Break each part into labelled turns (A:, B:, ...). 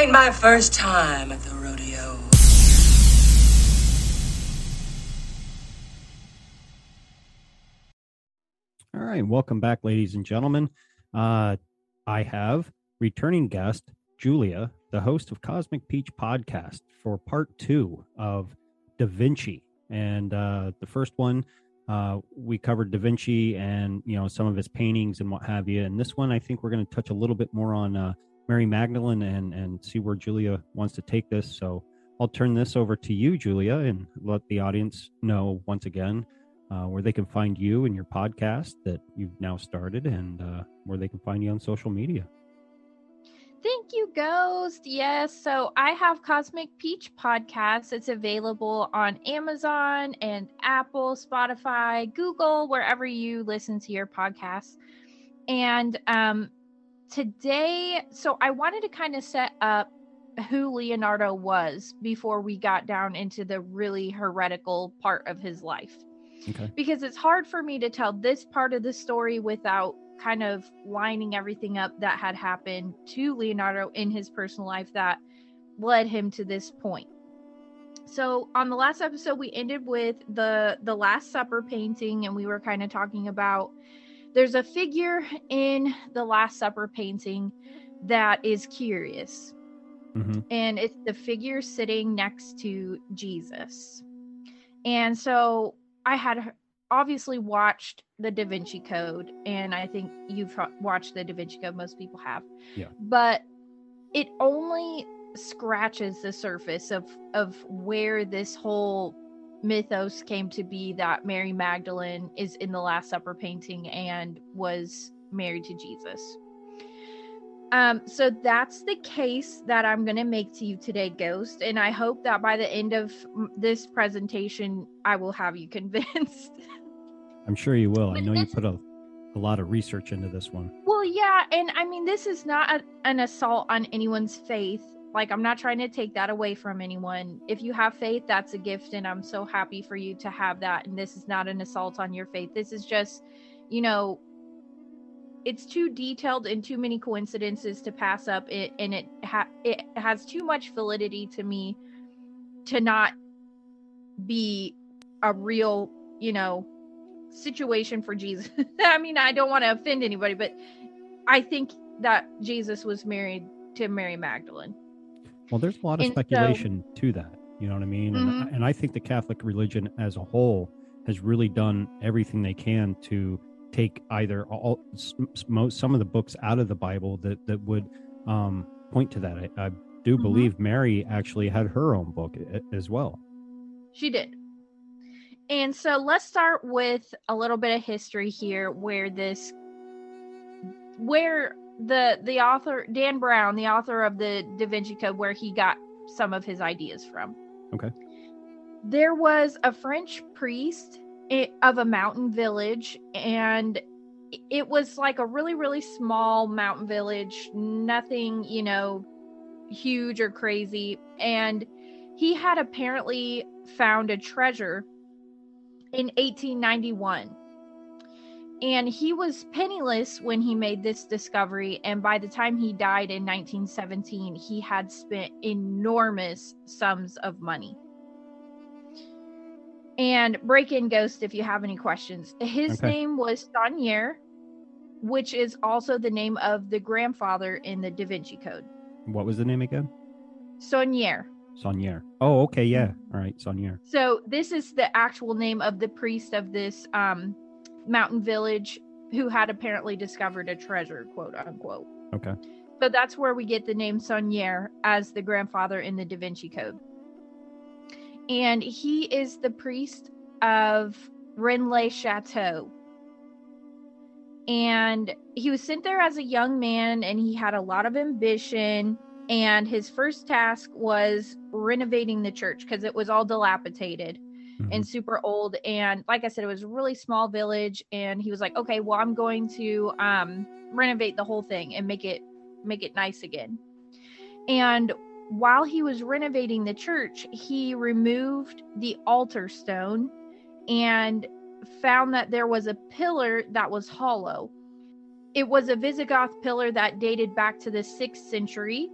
A: Ain't my first time at the rodeo.
B: All right, welcome back, ladies and gentlemen. Uh, I have returning guest Julia, the host of Cosmic Peach podcast, for part two of Da Vinci. And uh, the first one, uh, we covered Da Vinci and you know some of his paintings and what have you. And this one, I think we're going to touch a little bit more on uh, Mary Magdalene and and see where Julia wants to take this. So I'll turn this over to you, Julia, and let the audience know once again uh, where they can find you and your podcast that you've now started and uh, where they can find you on social media.
C: Thank you, Ghost. Yes, so I have Cosmic Peach podcast. It's available on Amazon and Apple, Spotify, Google, wherever you listen to your podcasts. And um, today, so I wanted to kind of set up who Leonardo was before we got down into the really heretical part of his life.
B: Okay.
C: Because it's hard for me to tell this part of the story without kind of lining everything up that had happened to Leonardo in his personal life that led him to this point. So on the last episode we ended with the the last supper painting and we were kind of talking about there's a figure in the last supper painting that is curious
B: Mhm.
C: and it's the figure sitting next to Jesus. And so I had obviously watched the Da Vinci Code, and I think you've watched the Da Vinci Code. Most people have.
B: Yeah.
C: But it only scratches the surface of of where this whole mythos came to be that Mary Magdalene is in the Last Supper painting and was married to Jesus. Um, so that's the case that I'm going to make to you today, Ghost. And I hope that by the end of this presentation, I will have you convinced.
B: I'm sure you will. I know you put a, a lot of research into this one.
C: well, yeah. And I mean, this is not a, an assault on anyone's faith. Like, I'm not trying to take that away from anyone. If you have faith, that's a gift. And I'm so happy for you to have that. And this is not an assault on your faith. This is just, you know, it's too detailed and too many coincidences to pass up it and it ha- it has too much validity to me to not be a real you know situation for jesus i mean i don't want to offend anybody but i think that jesus was married to mary magdalene
B: Well, there's a lot of
C: And so-
B: speculation to that. You know what I mean? And,
C: Mhm.
B: and I think the Catholic religion as a whole has really done everything they can to take either all s- s- most some of the books out of the Bible that that would um, point to that. I, I do
C: Mhm.
B: believe Mary actually had her own book as well.
C: She did. And so let's start with a little bit of history here where this where the the author Dan Brown, the author of the Da Vinci Code where he got some of his ideas from.
B: Okay.
C: There was a French priest of a mountain village and it was like a really really small mountain village, nothing, you know, huge or crazy and he had apparently found a treasure in 1891 and he was penniless when he made this discovery and by the time he died in 1917 he had spent enormous sums of money and break in ghost if you have any questions his
B: Okay.
C: name was Saunière which is also the name of the grandfather in the da vinci code
B: What was the name again?
C: Saunière
B: Saunière. Oh, okay, yeah. All right, Saunière.
C: So this is the actual name of the priest of this um, mountain village who had apparently discovered a treasure, quote unquote.
B: Okay.
C: So that's where we get the name Saunière as the grandfather in the Da Vinci Code. And he is the priest of Rennes Chateau. And he was sent there as a young man and he had a lot of ambition. And his first task was renovating the church because it was all dilapidated and super old. And like I said, it was a really small village. And he was like, okay, well, I'm going to um, renovate the whole thing and make it make it nice again. And while he was renovating the church, he removed the altar stone and found that there was a pillar that was hollow. It was a Visigoth pillar that dated back to the 6th century.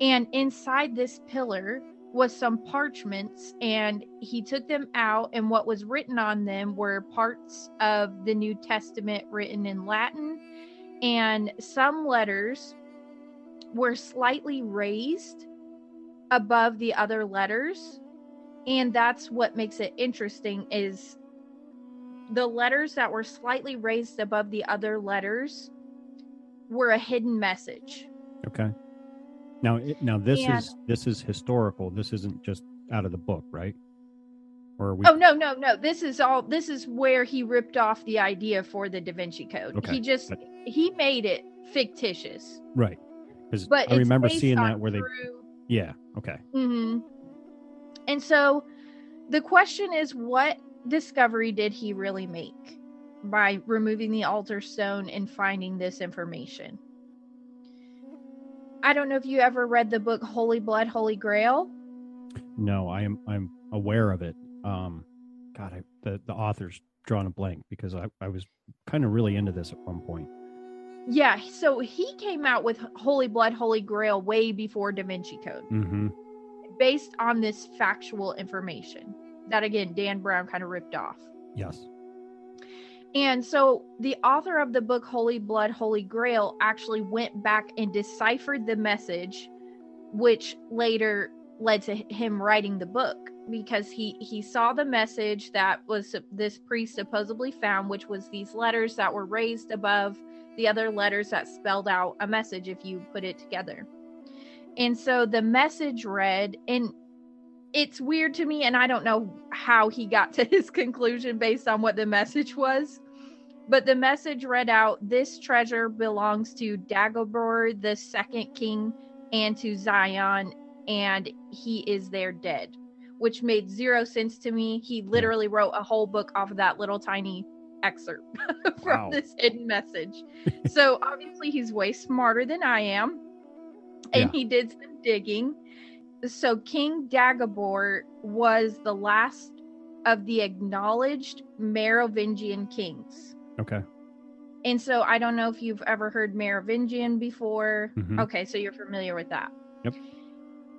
C: And inside this pillar was some parchments and he took them out and what was written on them were parts of the New Testament written in Latin and some letters were slightly raised above the other letters and that's what makes it interesting is the letters that were slightly raised above the other letters were a hidden message
B: Okay. Now, now this
C: And-
B: is this is historical. This isn't just out of the book, right? Or we?
C: oh no no no this is all this is where he ripped off the idea for the da vinci code
B: Okay,
C: he just
B: but-
C: he made it fictitious
B: Right. Because
C: but
B: I
C: it's
B: remember seeing that where they.
C: true-
B: Yeah. Okay.
C: Mhm. And so the question is what discovery did he really make by removing the altar stone and finding this information? I don't know if you ever read the book Holy Blood, Holy Grail.
B: No, I am. I'm aware of it. Um, God, I, the the author's drawn a blank because I I was kind of really into this at one point.
C: Yeah, so he came out with Holy Blood, Holy Grail way before Da Vinci Code
B: Mm-hmm.
C: based on this factual information that, again, Dan Brown kind of ripped off.
B: Yes.
C: And so the author of the book Holy Blood, Holy Grail actually went back and deciphered the message, which later led to him writing the book because he he saw the message that was this priest supposedly found, which was these letters that were raised above the other letters that spelled out a message if you put it together. And so the message read, and it's weird to me, and I don't know how he got to his conclusion based on what the message was. But the message read out this treasure belongs to Dagobert, the second king, and to Sion, and he is there dead, which made zero sense to me. He hmm. literally wrote a whole book off of that little tiny excerpt from
B: Wow.
C: this hidden message. so obviously, he's way smarter than I am, and
B: Yeah.
C: he did some digging. So, King Dagobert was the last of the acknowledged Merovingian kings.
B: Okay.
C: And so I don't know if you've ever heard Merovingian before.
B: Mhm.
C: Okay, so you're familiar with that.
B: Yep.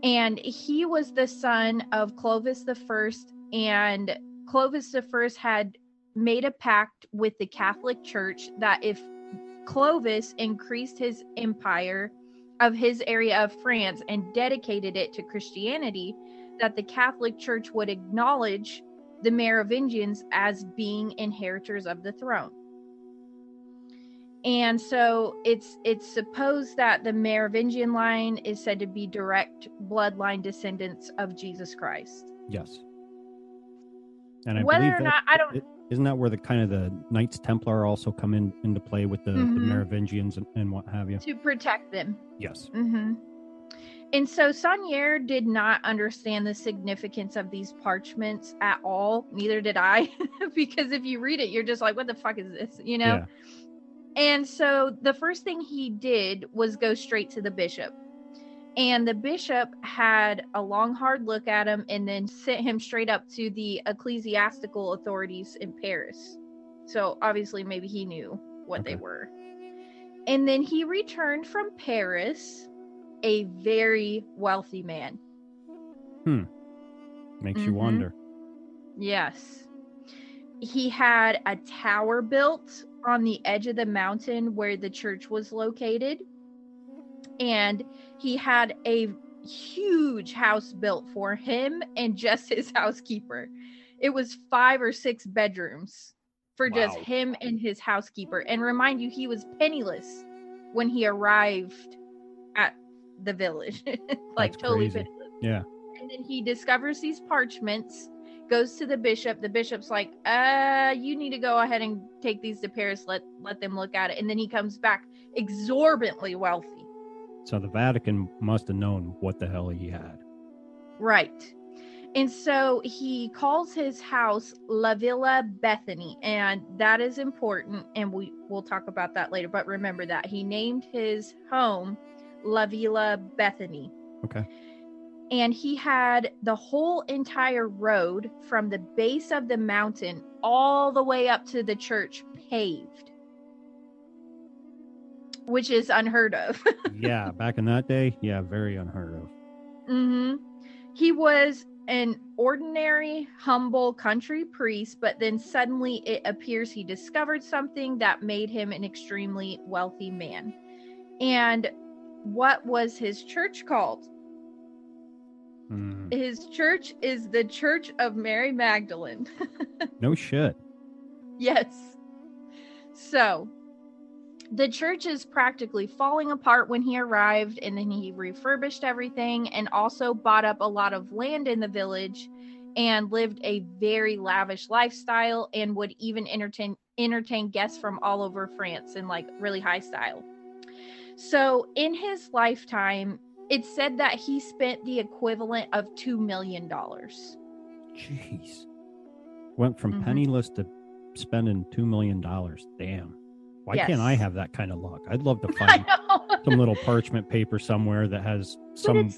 C: And he was the son of Clovis the First, and Clovis the First had made a pact with the Catholic Church that if Clovis increased his empire of his area of France and dedicated it to Christianity, that the Catholic Church would acknowledge the Merovingians as being inheritors of the throne. And so it's it's supposed that the Merovingian line is said to be direct bloodline descendants of Jesus Christ.
B: Yes. And I
C: Whether
B: believe
C: or
B: that-
C: not I don't
B: it- isn't that where the kind of the Knights Templar also come in into play with the,
C: Mhm.
B: the Merovingians and, and what have you?
C: to protect them.
B: Yes.
C: Mm-hmm. And so Saunière did not understand the significance of these parchments at all. Neither did I, because if you read it, you're just like, "What the fuck is this?" You know.
B: Yeah.
C: And so the first thing he did was go straight to the bishop. And the bishop had a long, hard look at him and then sent him straight up to the ecclesiastical authorities in Paris. So obviously, maybe he knew what they were. And then he returned from Paris a very wealthy man. Hmm.
B: Makes you
C: Mhm.
B: wonder.
C: Yes. He had a tower built on the edge of the mountain where the church was located. And he had a huge house built for him and just his housekeeper. It was five or six bedrooms for just him and his housekeeper. And remind you, he was penniless when he arrived at the village. like
B: That's
C: totally
B: crazy.
C: penniless
B: Yeah.
C: and then he discovers these parchments goes to the bishop. The bishop's like, uh, you need to go ahead and take these to Paris, let let them look at it. And then he comes back exorbitantly wealthy.
B: So the Vatican must have known what the hell he had.
C: Right. And so he calls his house La Villa Bethany, and that is important. And we will talk about that later. But remember that he named his home La Villa Bethany.
B: Okay.
C: And he had the whole entire road from the base of the mountain all the way up to the church paved, which is unheard of.
B: yeah, back in that day, yeah, very unheard of.
C: hmm He was an ordinary, humble country priest, but then suddenly it appears he discovered something that made him an extremely wealthy man. And what was his church called?
B: Hmm.
C: His church is the Church of Mary Magdalene.
B: No shit.
C: yes. So, the church is practically falling apart when he arrived, and then he refurbished everything and also bought up a lot of land in the village and lived a very lavish lifestyle and would even entertain entertain guests from all over France in like really high style. So, in his lifetime, it's said that he spent the equivalent of 2 million dollars.
B: Jeez. Went from
C: Mhm.
B: penniless to spending two million dollars. Damn. Why can't I have that kind of luck? I'd love to find some little parchment paper somewhere that has some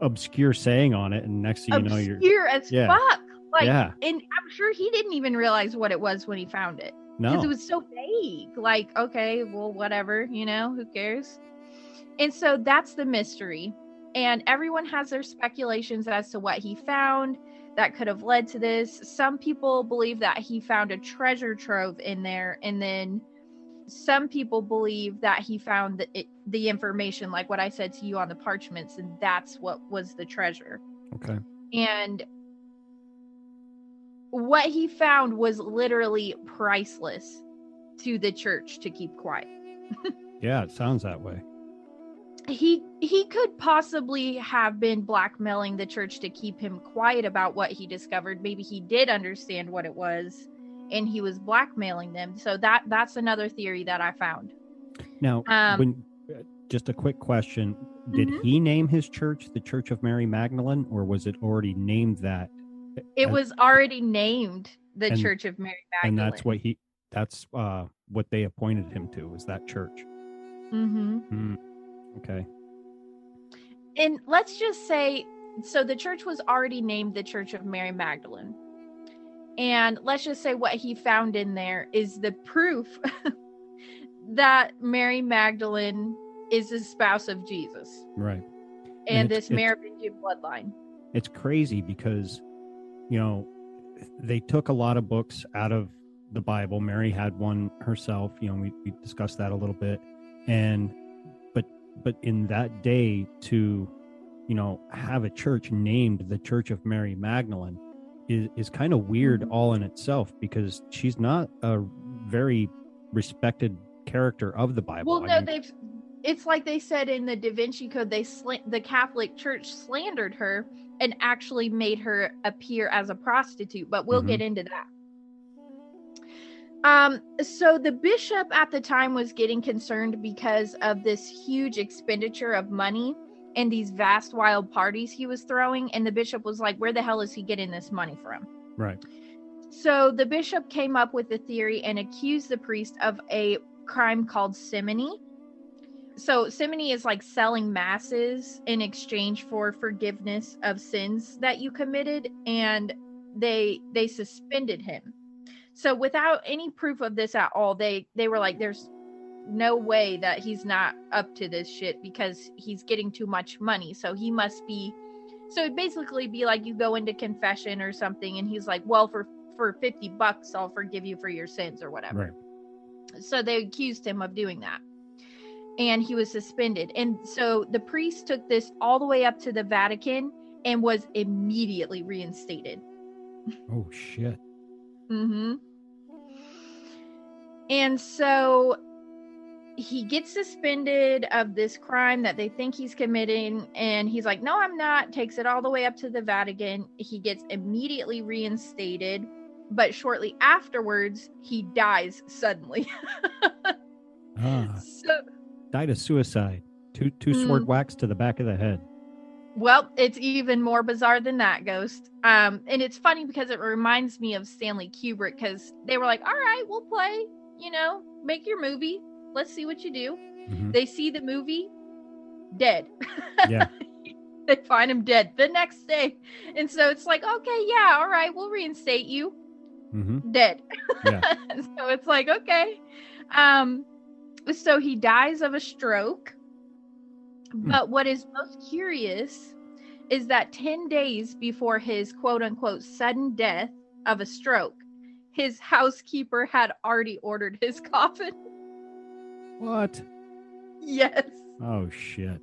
B: obscure saying on it, and next thing you know, you're
C: obscure as
B: yeah.
C: fuck. Like,
B: yeah,
C: and I'm sure he didn't even realize what it was when he found it because it was so vague. Like, okay, well, whatever, you know, who cares? And so that's the mystery. And everyone has their speculations as to what he found that could have led to this. Some people believe that he found a treasure trove in there, and then some people believe that he found the, it, the information, like what I said to you on the parchments, and that's what was the treasure
B: okay,
C: and what he found was literally priceless to the church to keep quiet
B: yeah, it sounds that way.
C: He he could possibly have been blackmailing the church to keep him quiet about what he discovered maybe he did understand what it was and he was blackmailing them so that that's another theory that i found
B: Now,
C: Um,
B: when uh, just a quick question: Did
C: Mhm.
B: he name his church the Church of Mary Magdalene, or was it already named that?
C: it
B: And-
C: was already named the
B: and-
C: church of mary magdalene and
B: that's what he that's uh what they appointed him to was that church
C: hmm
B: Hmm. Okay.
C: And let's just say so the church was already named the church of mary magdalene. And let's just say what he found in there is the proof that mary magdalene is the spouse of jesus.
B: Right.
C: And,
B: it's-
C: this merovingian bloodline.
B: It's crazy because you know they took a lot of books out of the bible. Mary had one herself. You know we, we discussed that a little bit. And but in that day to you know have a church named the church of mary magdalene is, is kind of weird
C: Mhm.
B: all in itself because she's not a very respected character of the bible
C: well
B: I
C: no
B: mean,
C: they've it's like they said in the da vinci code they sla- the catholic church slandered her and actually made her appear as a prostitute but we'll
B: Mhm.
C: get into that um so the bishop at the time was getting concerned because of this huge expenditure of money and these vast wild parties he was throwing and the bishop was like where the hell is he getting this money from
B: right
C: so the bishop came up with a theory and accused the priest of a crime called simony. So simony is like selling masses in exchange for forgiveness of sins that you committed and they they suspended him. So without any proof of this at all, they they were like there's no way that he's not up to this shit because he's getting too much money. So he must be so it'd basically be like you go into confession or something and he's like, "Well, for for 50 bucks I'll forgive you for your sins or whatever."
B: right
C: So they accused him of doing that. And he was suspended. And so the priest took this all the way up to the Vatican and was immediately reinstated.
B: oh shit
C: Mm-hmm. And so he gets suspended of this crime that they think he's committing and he's like no i'm not takes it all the way up to the vatican he gets immediately reinstated but shortly afterwards he dies suddenly
B: Ah,
C: so
B: died of suicide. Two two sword
C: Mm.
B: whacks to the back of the head.
C: Well it's even more bizarre than that ghost. Um and it's funny because it reminds me of stanley kubrick because they were like all right we'll play you know make your movie. Let's see what you do.
B: Mhm.
C: they see the movie dead.
B: Yeah.
C: they find him dead the next day. And so it's like okay yeah all right we'll reinstate you.
B: Hmm
C: dead.
B: Yeah.
C: so it's like okay. Um so he dies of a stroke. But what is most curious is that 10 days before his quote unquote sudden death of a stroke his housekeeper had already ordered his coffin
B: What?
C: yes
B: Oh shit.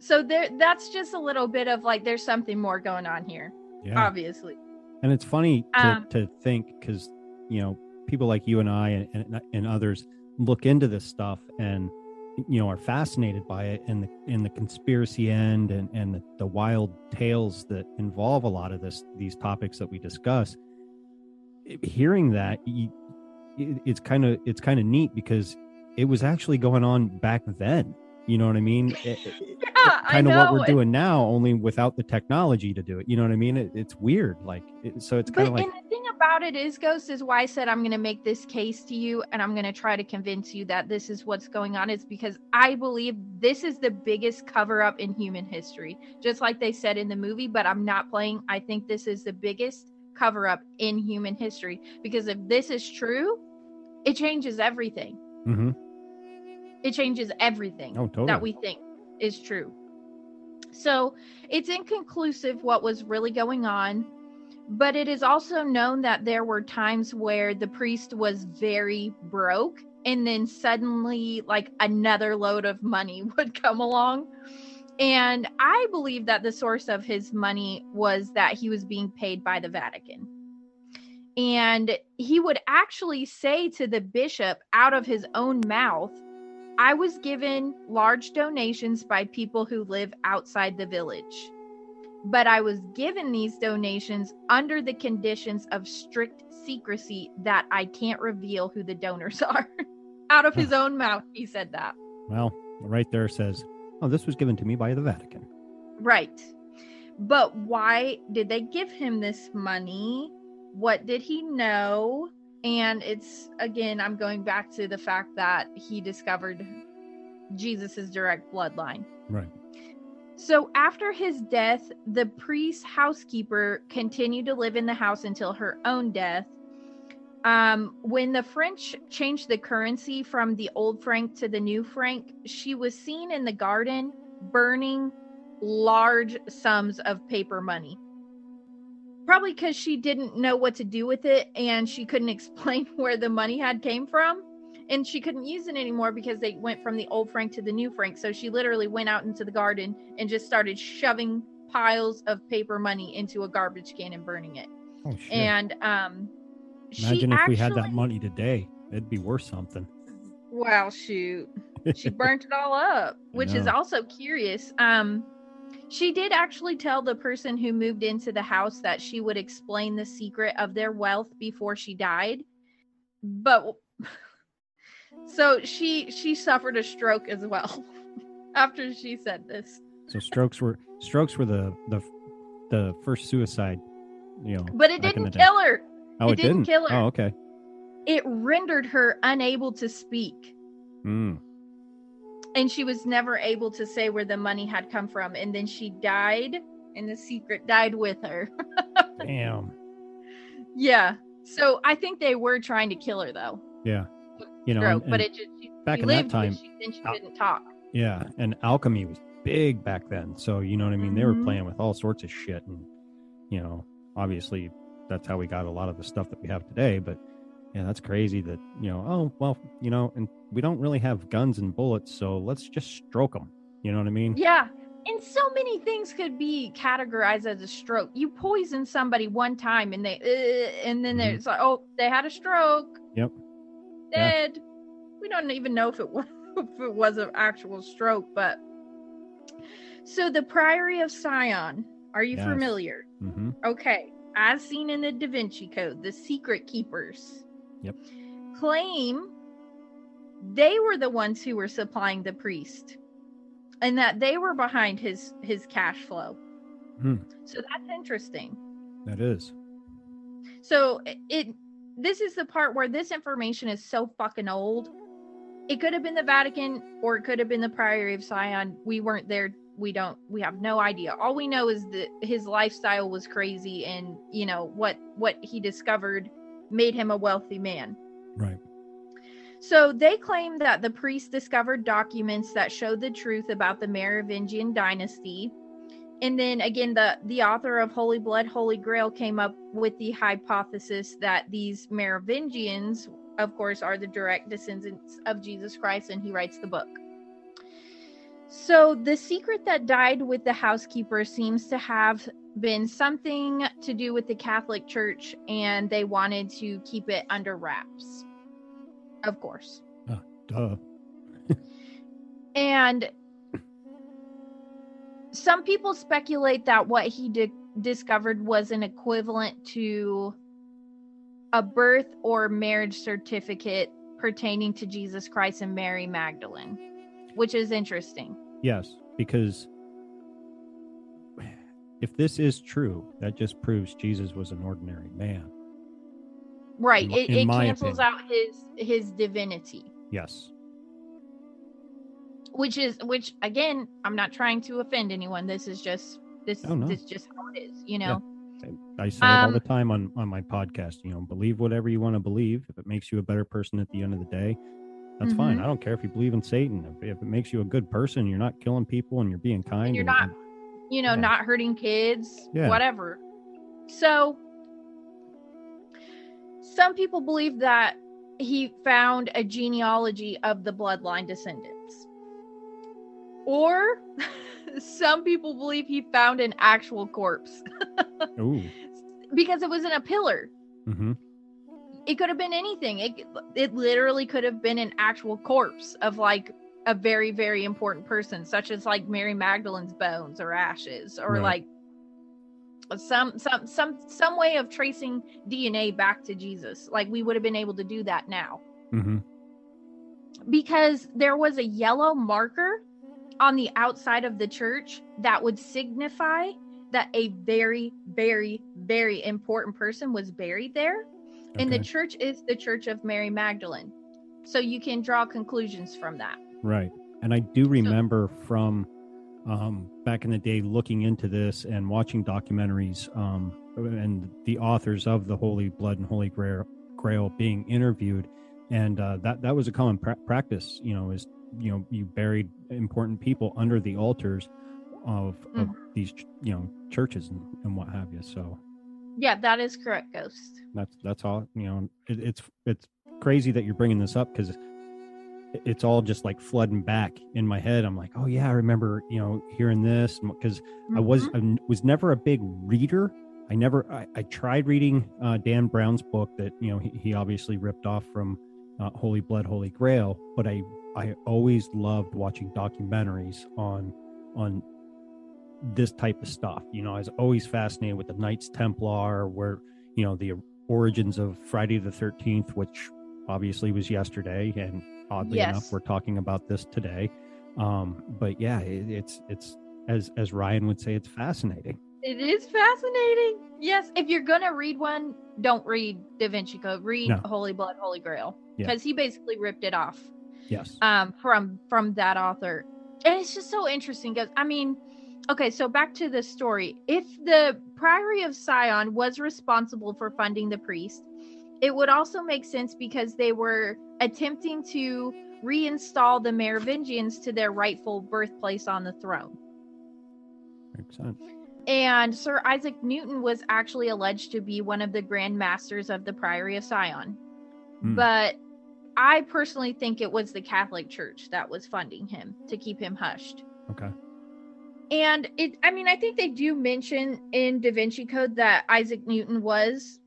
C: so there that's just a little bit of like there's something more going on here
B: Yeah.
C: obviously
B: And it's funny to,
C: Um,
B: to think because, you know, people like you and I and, and, and others look into this stuff and, you know, are fascinated by it and the, in the conspiracy end and, and the, the wild tales that involve a lot of this, these topics that we discuss. Hearing that, you, it's kind of, it's kind of neat because it was actually going on back then. You know what I mean? It-
C: yeah
B: kind of what we're doing now, only without the technology to do it. You know what I mean? It, it's weird. Like, it, so it's kind of like,
C: and the thing about it is, Ghost is why I said I'm going to make this case to you, and I'm going to try to convince you that this is what's going on. Is because I believe this is the biggest cover up in human history, just like they said in the movie. But I'm not playing. I think this is the biggest cover up in human history because if this is true, it changes everything.
B: hmm
C: It changes everything
B: oh, totally.
C: that we think is true. So it's inconclusive what was really going on, but it is also known that there were times where the priest was very broke and then suddenly like another load of money would come along. And I believe that the source of his money was that he was being paid by the Vatican. And he would actually say to the bishop out of his own mouth, I was given large donations by people who live outside the village, but I was given these donations under the conditions of strict secrecy that I can't reveal who the donors are. Out of his own mouth, he said that.
B: well, right there says, oh, this was given to me by the Vatican.
C: Right. But why did they give him this money? What did he know? And it's again, I'm going back to the fact that he discovered Jesus's direct bloodline.
B: Right.
C: So after his death, the priest's housekeeper continued to live in the house until her own death. Um, when the French changed the currency from the old franc to the new franc, she was seen in the garden burning large sums of paper money. Probably because she didn't know what to do with it and she couldn't explain where the money had came from and she couldn't use it anymore because they went from the old franc to the new franc so she literally went out into the garden and just started shoving piles of paper money into a garbage can and burning it
B: Oh, shit.
C: and um
B: Imagine if we had that money today. It'd be worth something.
C: well shoot she burnt it all up which is also curious um she did actually tell the person who moved into the house that she would explain the secret of their wealth before she died but so she she suffered a stroke as well after she said this
B: so strokes were strokes were the the the first suicide. You know,
C: but it didn't kill her
B: Oh,
C: it
B: it,
C: didn't
B: didn't
C: kill her.
B: Oh, okay.
C: it rendered her unable to speak
B: Mm.
C: and she was never able to say where the money had come from and then she died and the secret died with her
B: Damn.
C: yeah so i think they were trying to kill her though
B: Yeah. You know, and-
C: but it just she,
B: back
C: she
B: in that
C: lived, but
B: time-
C: she, then she
B: Al-
C: didn't talk
B: Yeah, and alchemy was big back then. So you know what I mean. They were
C: Mhm.
B: playing with all sorts of shit, and you know, obviously, that's how we got a lot of the stuff that we have today. But yeah, that's crazy. That you know, oh well, you know, and we don't really have guns and bullets, so let's just stroke them. You know what I mean?
C: yeah and so many things could be categorized as a stroke you poison somebody one time and they uh, and then
B: Mhm.
C: there's like oh they had a stroke
B: Yep. Yeah.
C: we don't even know if it was if it was an actual stroke, but so the Priory of Sion. Are you
B: Yes.
C: familiar?
B: hmm
C: Okay, as seen in the Da Vinci Code, the secret keepers
B: Yep.
C: claim they were the ones who were supplying the priest and that they were behind his his cash flow.
B: Hmm.
C: So that's interesting.
B: That is.
C: So it this is the part where this information is so fucking old. It could have been the Vatican or it could have been the Priory of Sion. We weren't there. We don't we have no idea. All we know is that his lifestyle was crazy and you know what what he discovered made him a wealthy man.
B: Right.
C: So they claim that the priest discovered documents that showed the truth about the Merovingian dynasty. And then again, the, the author of Holy Blood, Holy Grail came up with the hypothesis that these Merovingians, of course, are the direct descendants of Jesus Christ, and he writes the book. So the secret that died with the housekeeper seems to have been something to do with the Catholic Church, and they wanted to keep it under wraps. Of course.
B: Ah, duh.
C: And some people speculate that what he di- discovered was an equivalent to a birth or marriage certificate pertaining to Jesus Christ and Mary Magdalene, which is interesting.
B: Yes, because if this is true, that just proves Jesus was an ordinary man.
C: Right.
B: In
C: It,
B: in
C: it cancels
B: opinion.
C: out his his divinity.
B: Yes.
C: Which is which again i'm not trying to offend anyone this is just this
B: Oh, no.
C: this is just how it is you know
B: I say it all the
C: Um,
B: time on on my podcast. You know, believe whatever you want to believe. If it makes you a better person at the end of the day, that's fine.
C: Mhm.
B: I don't care if you believe in Satan. If, if it makes you a good person, you're not killing people and you're being kind.
C: you're not you know
B: Yeah.
C: not hurting kids
B: Yeah.
C: whatever so some people believe that he found a genealogy of the bloodline descendants or some people believe he found an actual corpse
B: Ooh.
C: because it was in a pillar
B: hmm
C: it could have been anything. It it literally could have been an actual corpse of like a very very important person, such as like Mary Magdalene's bones or ashes, or
B: Right.
C: like some some some some way of tracing DNA back to Jesus. Like we would have been able to do that now
B: hmm
C: because there was a yellow marker on the outside of the church that would signify that a very very very important person was buried there and the church is the church of Mary Magdalene. So you can draw conclusions from that.
B: Right. And I do remember from um, back in the day looking into this and watching documentaries um, and the authors of the Holy Blood and Holy Grail, Grail being interviewed. And uh, that, that was a common pra- practice, you know, is, you know, you buried important people under the altars of, of these, you know, churches and, and what have you. So
C: Yeah, that is correct, Ghost.
B: that's, that's all, you know, it, it's, it's crazy that you're bringing this up because it's all just like flooding back in my head. I'm like, oh yeah, I remember, you know, hearing this because I was I was never a big reader. I never I, I tried reading uh, Dan Brown's book that you know he, he obviously ripped off from uh, Holy Blood, Holy Grail, but I I always loved watching documentaries on on this type of stuff. You know, I was always fascinated with the Knights Templar, where you know the origins of Friday the Thirteenth, which obviously was yesterday, and oddly enough, we're talking about this today. Um, but yeah, it, it's it's as as Ryan would say, it's fascinating.
C: It is fascinating. Yes, if you're gonna read one, don't read Da Vinci Code. Read
B: No.
C: Holy Blood, Holy Grail,
B: Yeah.
C: because he basically ripped it off
B: Yes.
C: um, from from that author, and it's just so interesting. Because I mean, okay, so back to the story. If the Priory of Sion was responsible for funding the priest, it would also make sense because they were attempting to reinstall the Merovingians to their rightful birthplace on the throne.
B: Makes sense.
C: And Sir Isaac Newton was actually alleged to be one of the grand masters of the Priory of Sion.
B: Hmm.
C: But I personally think it was the Catholic Church that was funding him to keep him hushed.
B: Okay.
C: And it I mean I think they do mention in Da Vinci Code that Isaac Newton was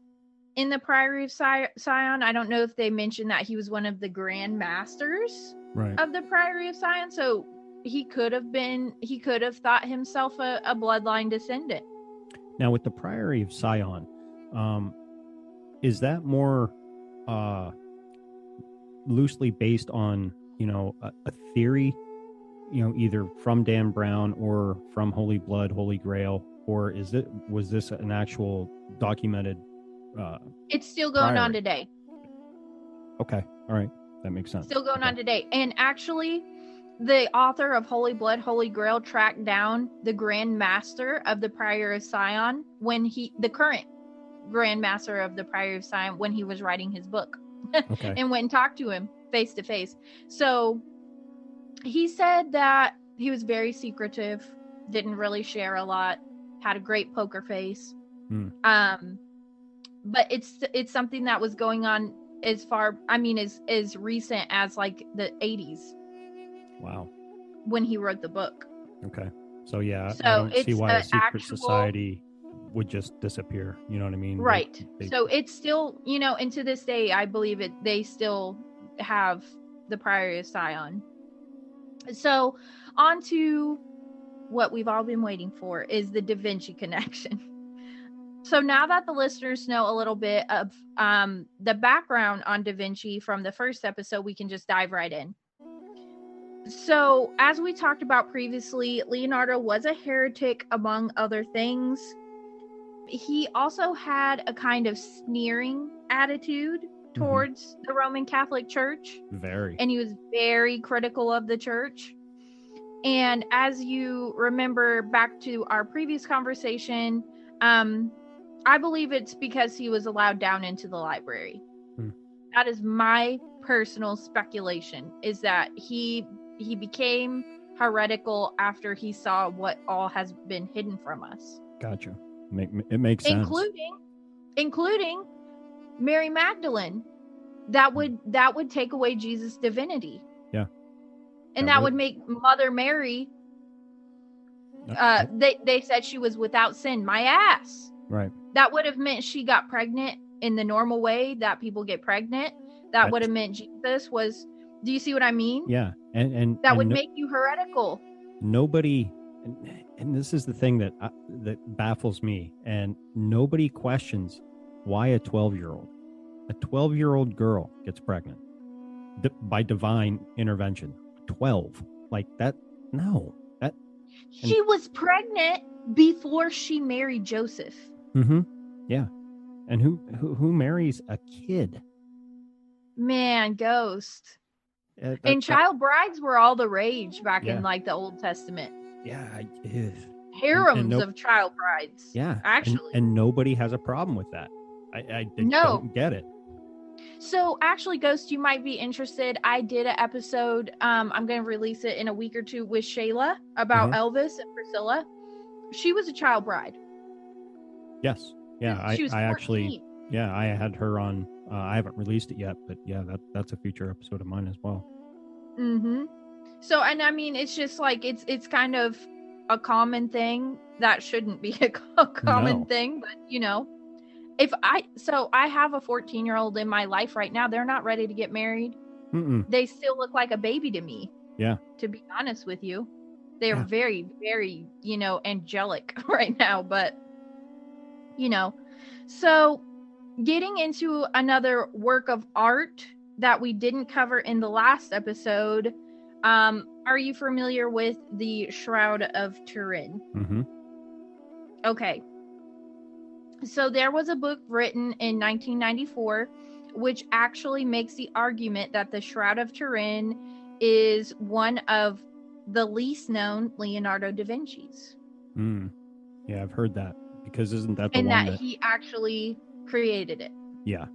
C: in the Priory of Sion. I don't know if they mentioned that he was one of the Grand Masters
B: Right.
C: of the Priory of Sion. So he could have been, he could have thought himself a, a bloodline descendant.
B: Now, with the Priory of Sion, um, is that more uh, loosely based on you know a, a theory, you know, either from Dan Brown or from Holy Blood, Holy Grail, or is it was this an actual documented? Uh,
C: It's still going on today.
B: okay, all right, that makes sense.
C: Still going
B: Okay.
C: on today. And actually, the author of Holy Blood, Holy Grail tracked down the Grand Master of the Prior of Sion when he, the current Grand Master of the Prior of Sion, when he was writing his book.
B: Okay,
C: and went and talked to him face to face. So he said that he was very secretive, didn't really share a lot, had a great poker face.
B: Hmm.
C: Um, but it's it's something that was going on as far I mean as as recent as like the 80s
B: wow.
C: when he wrote the book.
B: Okay, so yeah, I
C: So
B: don't see
C: it's
B: why a
C: a
B: secret
C: actual-
B: society would just disappear. You know what I mean?
C: Right.
B: they-
C: So it's still, you know, and to this day, I believe it. They still have the Priory of Sion. So, on to what we've all been waiting for is the Da Vinci connection. So now that the listeners know a little bit of um, the background on Da Vinci from the first episode, we can just dive right in. So, as we talked about previously, Leonardo was a heretic among other things he also had a kind of sneering attitude towards the Roman Catholic Church,
B: very.
C: and he was very critical of the church. And as you remember back to our previous conversation, um, I believe it's because he was allowed down into the library.
B: Hmm.
C: That is my personal speculation. Is that he he became heretical after he saw what all has been hidden from us
B: Gotcha. Make, it makes sense.
C: including including Mary Magdalene that would that would take away Jesus divinity.
B: Yeah.
C: And
B: That
C: that,
B: would.
C: would make Mother Mary uh they they said she was without sin. My ass.
B: right.
C: That would have meant she got pregnant in the normal way that people get pregnant. That would have meant Jesus was do you see what I mean?
B: Yeah, and and
C: That
B: and
C: would
B: no-
C: make you heretical.
B: nobody and, and this is the thing that uh, that baffles me and nobody questions why a 12 year old a 12 year old girl gets pregnant D- by divine intervention 12 like that no that
C: She was pregnant before she married Joseph.
B: mm-hmm yeah and who who, who marries a kid
C: Man, ghost.
B: Uh,
C: and child brides were all the rage back
B: Yeah.
C: in like the Old Testament.
B: Yeah I- ugh.
C: Harems
B: no-
C: of child brides.
B: yeah
C: Actually.
B: and, nobody has a problem with that I
C: No.
B: don't get it
C: So actually, Ghost, you might be interested. I did an episode. Um, I'm going to release it in a week or two with Shayla about
B: Mhm.
C: Elvis and Priscilla. She was a child bride.
B: yes yeah i
C: she was
B: i actually yeah i had her on uh, i haven't released it yet but yeah that that's a future episode of mine as well
C: Mm-hmm. So, and I mean, it's just like it's it's kind of a common thing that shouldn't be a common
B: No.
C: thing, but you know, if I so I have a 14 year old in my life right now, they're not ready to get married.
B: Mm-mm.
C: They still look like a baby to me.
B: Yeah.
C: To be honest with you, they're
B: Yeah.
C: very very you know angelic right now, but you know, so getting into another work of art that we didn't cover in the last episode. Um, are you familiar with the Shroud of Turin?
B: Mm-hmm.
C: Okay. So there was a book written in 1994 which actually makes the argument that the Shroud of Turin is one of the least known Leonardo da Vinci's
B: Mm. Yeah, I've heard that because isn't that the
C: and
B: one
C: that
B: that,
C: he actually created it.
B: yeah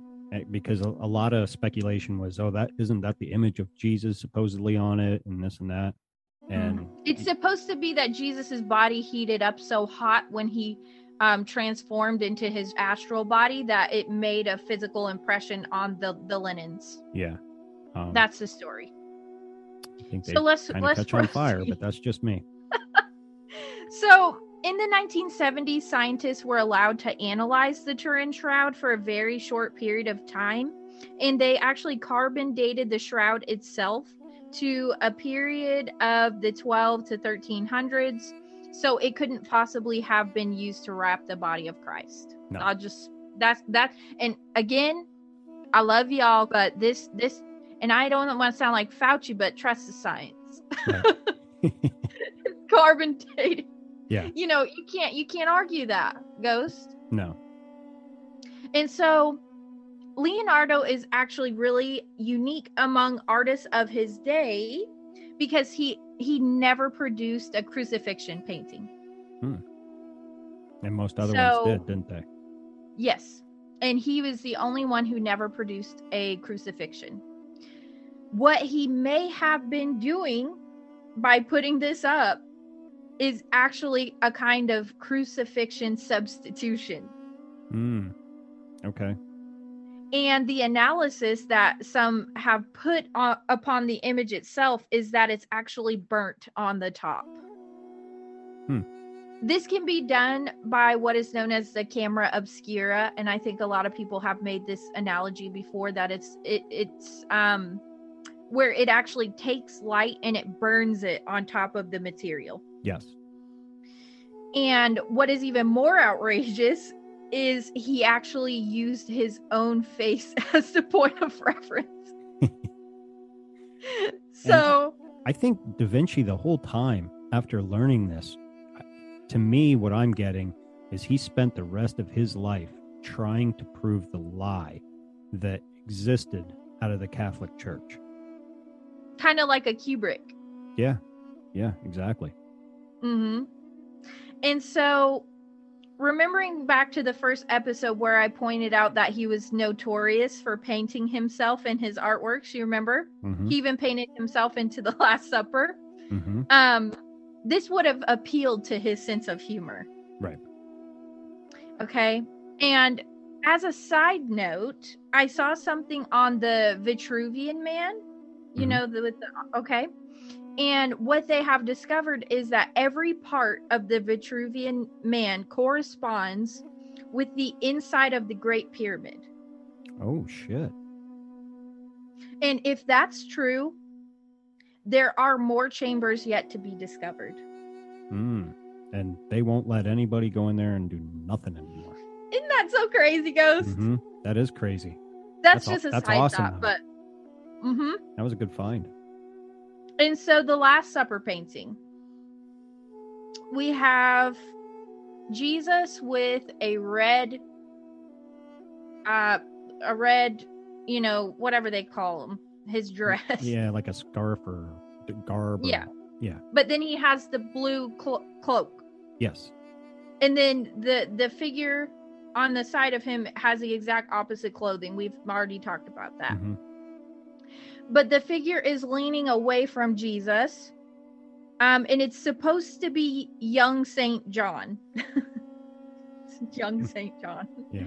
B: because a, a lot of speculation was oh that isn't that the image of Jesus supposedly on it and this and that and
C: It's supposed to be that Jesus's body heated up so hot when he um, transformed into his astral body that it made a physical impression on the the linens.
B: yeah um,
C: That's the story.
B: I think they
C: So let's let's
B: catch on fire but that's just me
C: So in the 1970s, scientists were allowed to analyze the Turin shroud for a very short period of time, and they actually carbon dated the shroud itself to a period of the 12 to 1300s. So it couldn't possibly have been used to wrap the body of Christ.
B: No.
C: I'll just that's that. And again, I love y'all, but this this and I don't want to sound like Fauci, but trust the science.
B: Right.
C: carbon dated.
B: Yeah.
C: You know, you can't you can't argue that, Ghost.
B: no.
C: And so Leonardo is actually really unique among artists of his day because he he never produced a crucifixion painting. Hmm.
B: And most other
C: So-
B: ones did, didn't they?
C: Yes. And he was the only one who never produced a crucifixion. What he may have been doing by putting this up is actually a kind of crucifixion substitution.
B: Mm. Okay.
C: And the analysis that some have put on, upon the image itself is that it's actually burnt on the top.
B: Hmm.
C: This can be done by what is known as the camera obscura, and I think a lot of people have made this analogy before that it's it, it's um where it actually takes light and it burns it on top of the material.
B: Yes.
C: And what is even more outrageous is he actually used his own face as the point of reference. so,
B: I think Da Vinci the whole time after learning this, to me, what I'm getting is he spent the rest of his life trying to prove the lie that existed out of the Catholic Church.
C: kind of like a Kubrick.
B: Yeah. Yeah, exactly.
C: Hmm And so, remembering back to the first episode where I pointed out that he was notorious for painting himself in his artworks, you remember?
B: hmm
C: He even painted himself into the Last Supper.
B: hmm
C: um this would have appealed to his sense of humor
B: Right.
C: okay and as a side note i saw something on the vitruvian man you
B: Mhm.
C: know the, with the okay and what they have discovered is that every part of the vitruvian man corresponds with the inside of the great pyramid
B: Oh, shit.
C: and if that's true there are more chambers yet to be discovered
B: Mm. And they won't let anybody go in there and do nothing anymore.
C: isn't that so crazy ghost
B: hmm That is crazy.
C: that's,
B: That's
C: just a
B: that's
C: side
B: awesome,
C: thought,
B: though.
C: but hmm
B: That was a good find.
C: And so the last supper painting we have jesus with a red uh a red you know whatever they call him his dress
B: Yeah, like a scarf or garb. Or,
C: Yeah.
B: Yeah.
C: but then he has the blue clo- cloak
B: Yes.
C: and then the the figure on the side of him has the exact opposite clothing we've already talked about that
B: Mhm.
C: But the figure is leaning away from Jesus. Um, and it's supposed to be young Saint John. young Saint John.
B: Yeah.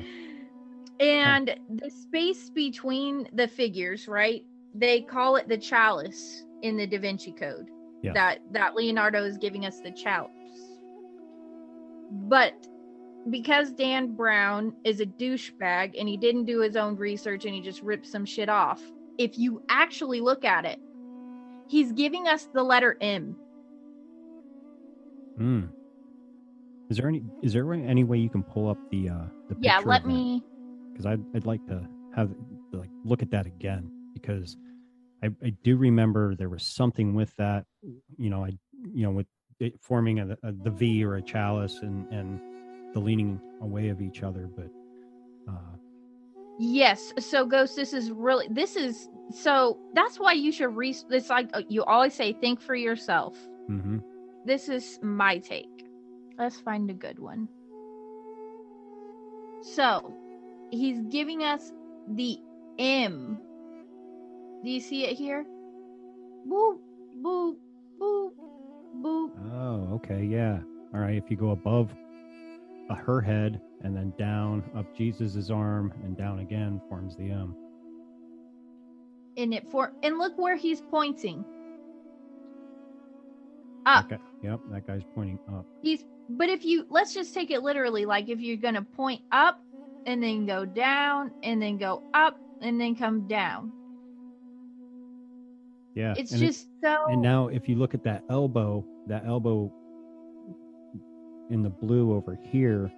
C: And the space between the figures, right? They call it the chalice in the Da Vinci Code.
B: Yes.
C: That that Leonardo is giving us the chalice. But because Dan Brown is a douchebag and he didn't do his own research and he just ripped some shit off, if you actually look at it, he's giving us the letter M.
B: Mm. Is there any? Is there any way you can pull up the uh the
C: Yeah, let me.
B: because I'd I'd like to have like look at that again because I I do remember there was something with that you know I you know with it forming a, a the V or a chalice and and the leaning away of each other but uh
C: Yes. So, Ghost, this is really, this is, so that's why you should re, it's like uh, you always say, think for yourself.
B: mhm.
C: This is my take. Let's find a good one. So, he's giving us the M. Do you see it here? Boop, boop, boop, boop.
B: oh okay yeah all right if you go above uh, her head and then down up Jesus's arm and down again forms the M
C: in it for and look where he's pointing Up.
B: Guy, yep, that guy's pointing up.
C: He's but if you let's just take it literally, like if you're gonna point up and then go down and then go up and then come down.
B: Yeah,
C: It's
B: and it-
C: just so
B: and now if you look at that elbow, that elbow in the blue over here.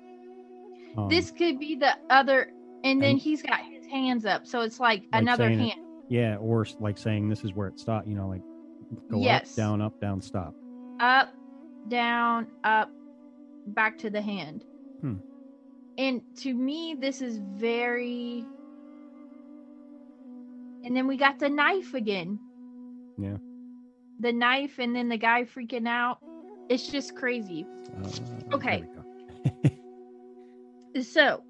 B: Um,
C: this could be the other and then
B: And-
C: he's got his hands up, so it's like,
B: Like
C: another
B: saying it-
C: hand.
B: yeah, or like saying this is where it stopped. You know, like go
C: Yes.
B: up, down, up, down, stop.
C: Up, down, up, back to the hand.
B: Hmm.
C: And to me, this is very and then we got the knife again.
B: Yeah.
C: The knife and then the guy freaking out. It's just crazy.
B: Uh,
C: Okay.
B: there we go.
C: So,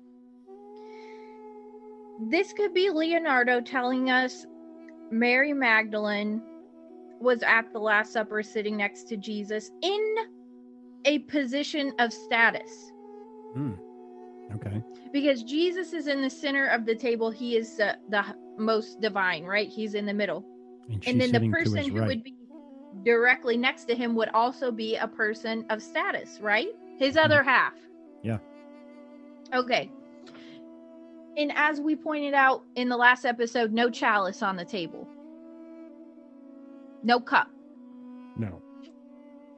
C: this could be Leonardo telling us Mary Magdalene was at the Last Supper sitting next to Jesus in a position of status.
B: Hmm. Okay.
C: Because Jesus is in the center of the table, he is uh, the most divine, right? He's in the middle.
B: And,
C: and then the person who
B: right.
C: would be directly next to him would also be a person of status, right? His other half.
B: Yeah.
C: Okay. And as we pointed out in the last episode, no chalice on the table, no cup.
B: No.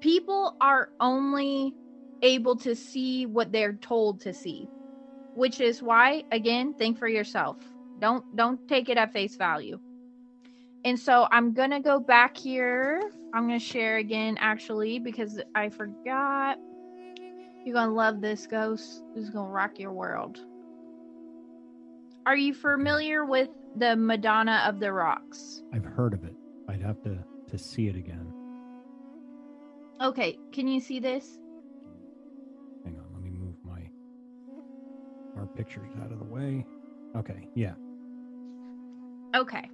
C: People are only able to see what they're told to see, which is why, again, think for yourself. Don't don't take it at face value. And so I'm gonna go back here. I'm gonna share again, actually, because I forgot. You're gonna love this ghost. This is gonna rock your world. Are you familiar with the Madonna of the Rocks?
B: I've heard of it. I'd have to to see it again.
C: Okay, can you see this?
B: Hang on, let me move my our pictures out of the way. Okay, yeah.
C: Okay.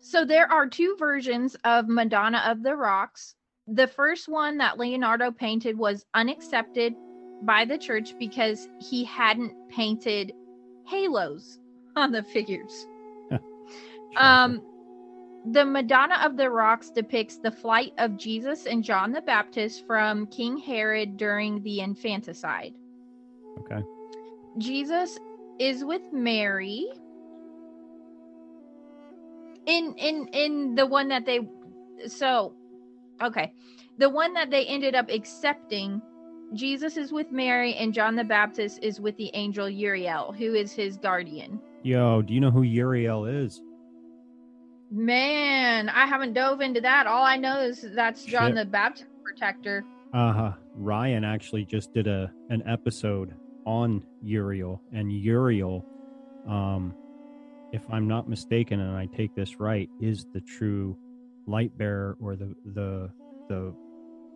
C: So there are two versions of Madonna of the Rocks. The first one that Leonardo painted was unaccepted by the church because he hadn't painted halos on the figures. Um, the Madonna of the Rocks depicts the flight of Jesus and John the Baptist from King Herod during the infanticide.
B: okay.
C: Jesus is with Mary. In in in the one that they so okay. The one that they ended up accepting, Jesus is with Mary and John the Baptist is with the angel Uriel, who is his guardian.
B: Yo, do you know who Uriel is?
C: Man, I haven't dove into that. All I know is that's John
B: Shit.
C: the Baptist protector.
B: Uh-huh. Ryan actually just did a an episode on Uriel and Uriel um if I'm not mistaken and I take this right is the true light bearer or the the the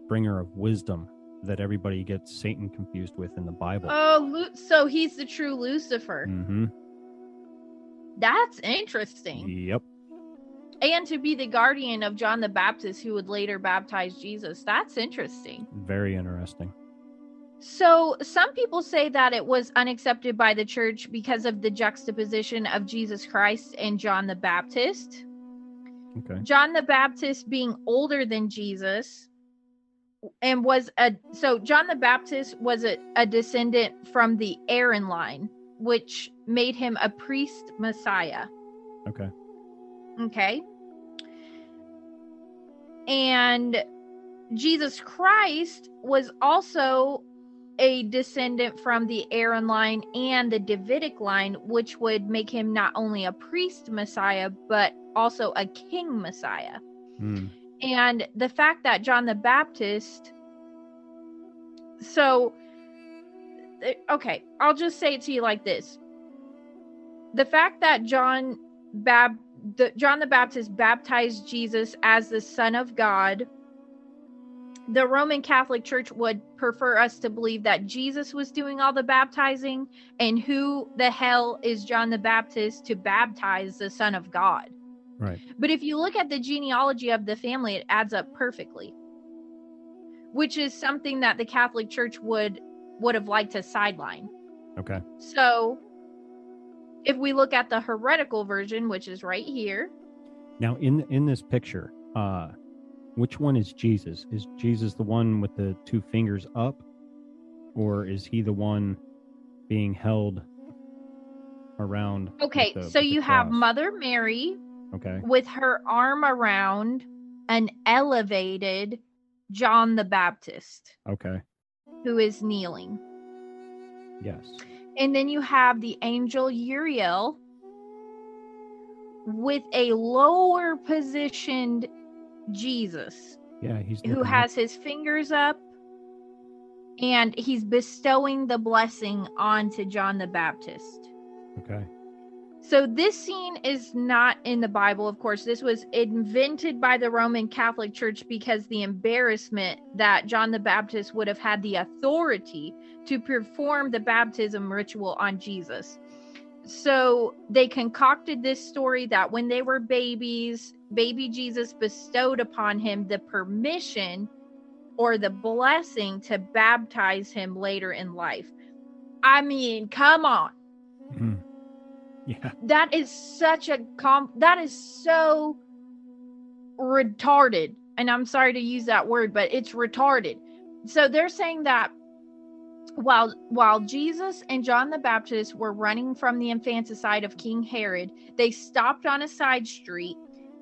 B: bringer of wisdom that everybody gets Satan confused with in the Bible.
C: Oh, Lu- so he's the true Lucifer.
B: mhm.
C: That's interesting.
B: Yep.
C: and to be the guardian of John the Baptist, who would later baptize Jesus. That's interesting.
B: Very interesting.
C: So, some people say that it was unaccepted by the church because of the juxtaposition of Jesus Christ and John the Baptist.
B: Okay.
C: John the Baptist being older than Jesus and was a so John the Baptist was a, a descendant from the Aaron line, which made him a priest messiah.
B: Okay.
C: Okay. And Jesus Christ was also a descendant from the Aaron line and the Davidic line, which would make him not only a priest Messiah, but also a king Messiah.
B: Hmm.
C: And the fact that John the Baptist, so, eh, okay, I'll just say it to you like this. The fact that John Bab, the, John the Baptist baptized Jesus as the Son of God, the Roman Catholic Church would prefer us to believe that Jesus was doing all the baptizing, and who the hell is John the Baptist to baptize the Son of God?
B: Right.
C: But if you look at the genealogy of the family, it adds up perfectly. Which is something that the Catholic Church would would have liked to sideline.
B: Okay.
C: So if we look at the heretical version, which is right here,
B: Now in in this picture, uh which one is Jesus? Is Jesus the one with the two fingers up, or is he the one being held around?
C: Okay,
B: the-
C: so you have? Mother Mary
B: Okay.
C: with her arm around an elevated John the Baptist
B: Okay.
C: who is kneeling.
B: Yes.
C: And then you have the angel Uriel with a lower positioned Jesus
B: Yeah. He's
C: who
B: up.
C: has his fingers up and he's bestowing the blessing onto John the Baptist.
B: Okay.
C: So this scene is not in the Bible, of course. This was invented by the Roman Catholic Church because the embarrassment that John the Baptist would have had the authority to perform the baptism ritual on Jesus. So they concocted this story that when they were babies, baby Jesus bestowed upon him the permission or the blessing to baptize him later in life. I mean, come on
B: Mhm. Yeah.
C: that is such a com that is so retarded and i'm sorry to use that word but it's retarded so they're saying that while while jesus and john the baptist were running from the infanticide of king herod they stopped on a side street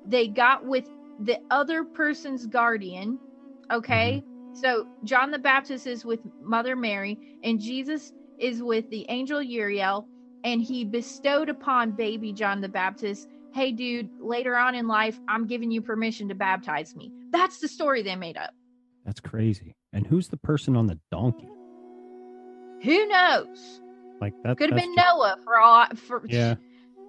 C: they got with the other person's guardian okay mm-hmm. so john the baptist is with mother mary and jesus is with the angel uriel and he bestowed upon baby John the Baptist, hey, dude, later on in life, I'm giving you permission to baptize me. That's the story they made up.
B: That's crazy. And who's the person on the donkey?
C: Who knows?
B: Like that
C: Could have been
B: just-
C: Noah for all. I- For,
B: Yeah.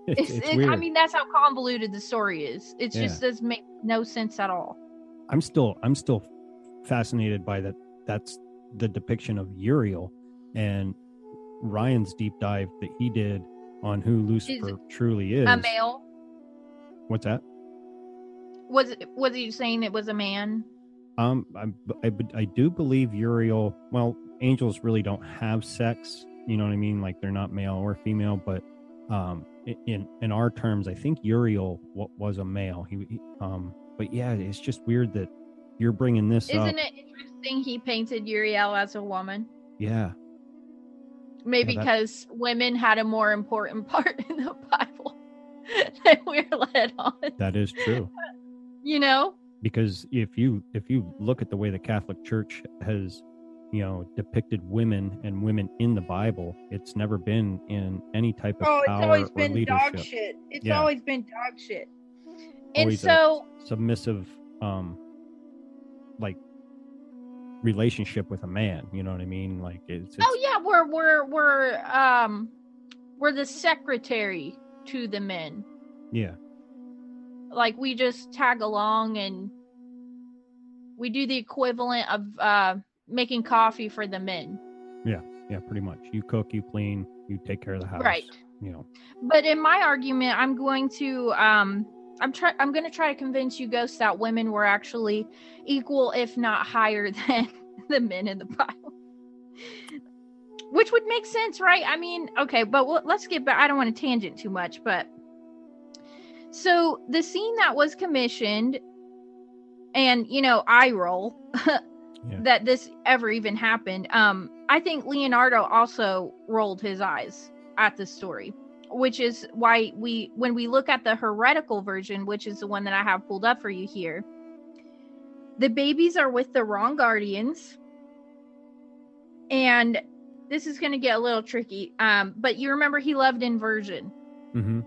B: It's,
C: It's,
B: it's.
C: I mean, that's how convoluted the story is. It
B: Yeah.
C: just does make no sense at all.
B: I'm still I'm still fascinated by that. That's the depiction of Uriel and Ryan's deep dive that he did on who Lucifer truly is.
C: A male
B: What's that?
C: was was he saying it was a man?
B: Um, I, I I do believe Uriel. Well, angels really don't have sex. You know what I mean? Like they're not male or female. But um, in in our terms, I think Uriel wa- was a male. He, um, but yeah, it's just weird that you're bringing this.
C: Isn't it interesting he painted Uriel as a woman?
B: Yeah,
C: Maybe
B: Yeah,
C: because women had a more important part in the Bible than we're led on.
B: that is true.
C: You know?
B: because if you if you look at the way the catholic church has you know depicted women and women in the bible it's never been in any type of
C: Oh, it's always been
B: leadership
C: dog shit. It's
B: Yeah.
C: always been dog shit. And
B: Always
C: so,
B: submissive um like relationship with a man you know what i mean like it's, it's
C: oh yeah, we're we're we're um we're the secretary to the men.
B: yeah
C: Like we just tag along and we do the equivalent of uh making coffee for the men.
B: yeah yeah, pretty much you cook you clean you take care of the house
C: Right.
B: you know
C: But in my argument, I'm going to um I'm try I'm going to try to convince you ghosts that women were actually equal if not higher than the men in the Bible. Which would make sense, right? I mean, okay, but we'll, let's get back I don't want to tangent too much, but so the scene that was commissioned and you know, I roll that this ever even happened. Um I think Leonardo also rolled his eyes at the story which is why we when we look at the heretical version which is the one that i have pulled up for you here the babies are with the wrong guardians. And this is going to get a little tricky. Um but you remember he loved inversion.
B: Mm-hmm.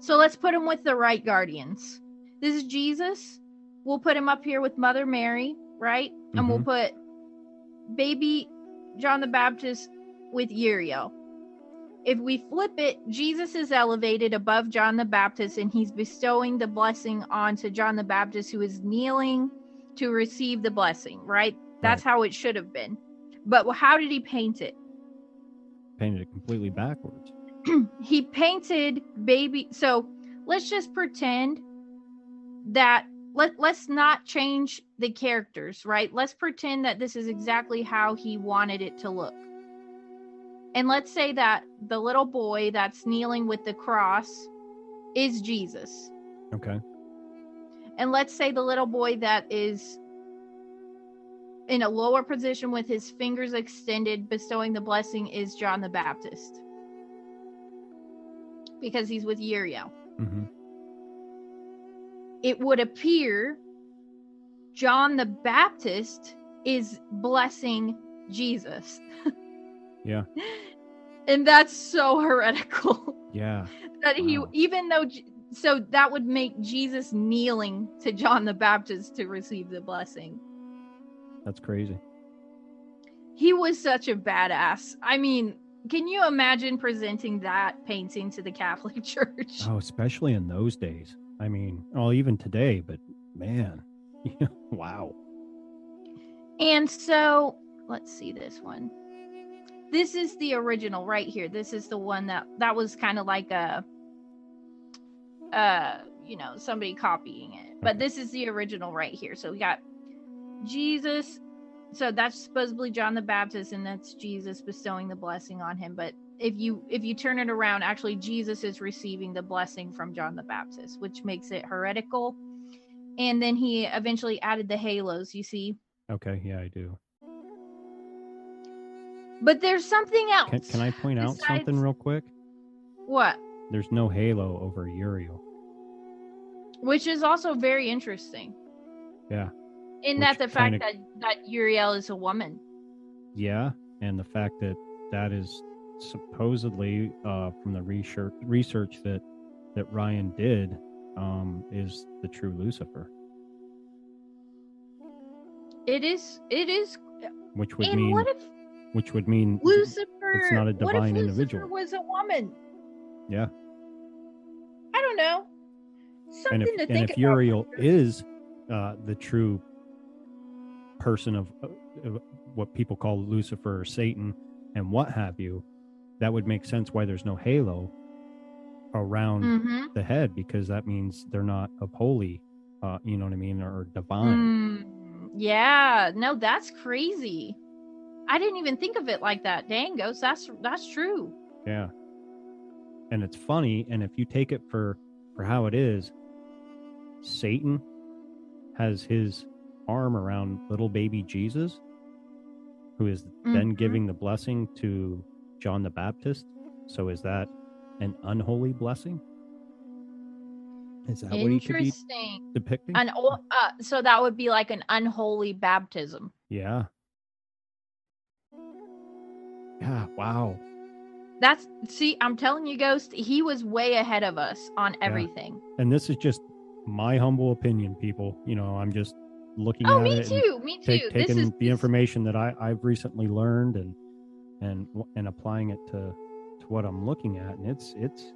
C: so let's put him with the right guardians. This is jesus we'll put him up here with mother mary right and we'll mm-hmm. put baby john the baptist with uriel if we flip it, Jesus is elevated above John the Baptist and he's bestowing the blessing onto John the Baptist, who is kneeling to receive the blessing, right? That's how it should have been. But how did he paint it?
B: painted it completely backwards
C: he painted baby. So let's just pretend that let, let's not change the characters, right? Let's pretend that this is exactly how he wanted it to look. And let's say that the little boy that's kneeling with the cross is Jesus.
B: okay
C: and let's say the little boy that is in a lower position with his fingers extended bestowing the blessing is John the Baptist because he's with Uriel.
B: hmm
C: It would appear John the Baptist is blessing Jesus.
B: Yeah.
C: And that's so heretical
B: Yeah.
C: that he,
B: Wow.
C: even though, so that would make Jesus kneeling to John the Baptist to receive the blessing.
B: That's crazy.
C: He was such a badass. I mean, can you imagine presenting that painting to the Catholic Church?
B: Oh, especially in those days. I mean, well, even today, but man, wow.
C: And so let's see this one. This is the original right here. This is the one that that was kind of like a uh you know somebody copying it. But this is the original right here. So we got Jesus so that's supposedly John the Baptist and that's Jesus bestowing the blessing on him. But if you if you turn it around, actually Jesus is receiving the blessing from John the Baptist, which makes it heretical. And then he eventually added the halos, you see.
B: Okay. Yeah, I do.
C: But there's something else.
B: Can, can I point out something real quick?
C: What?
B: There's no halo over Uriel.
C: Which is also very interesting.
B: Yeah.
C: In that the fact
B: kinda-
C: that that Uriel is a woman.
B: Yeah. And the fact that that is supposedly uh, from the research research that that Ryan did um, is the true Lucifer,
C: It is. It is.
B: which would
C: and
B: mean
C: what if
B: which would mean
C: Lucifer?
B: It's not a
C: what if
B: divine
C: Lucifer
B: individual.
C: was a woman?
B: yeah.
C: I don't know. Something
B: and if
C: to
B: and
C: think
B: if. Uriel is uh, the true person of, of what people call Lucifer or Satan and what have you, that would make sense why there's no halo around
C: Mhm.
B: the head because that means they're not of holy, uh, you know what I mean, or divine.
C: Mm, yeah. No, that's crazy. I didn't even think of it like that. Dangos. That's that's true.
B: Yeah. And it's funny, and if you take it for for how it is, Satan has his arm around little baby Jesus, who is then
C: Mhm.
B: giving the blessing to John the Baptist. So is that an unholy blessing? Is that what he should be depicting?
C: An uh, so that would be like an unholy baptism.
B: yeah. Yeah, wow.
C: That's see, I'm telling you, Ghost, he was way ahead of us on everything.
B: And this is just my humble opinion, people. You know, I'm just looking
C: Oh,
B: at
C: me too. Me too.
B: take, taking
C: is
B: the information that I, I've recently learned and and and applying it to to what I'm looking at, and it's it's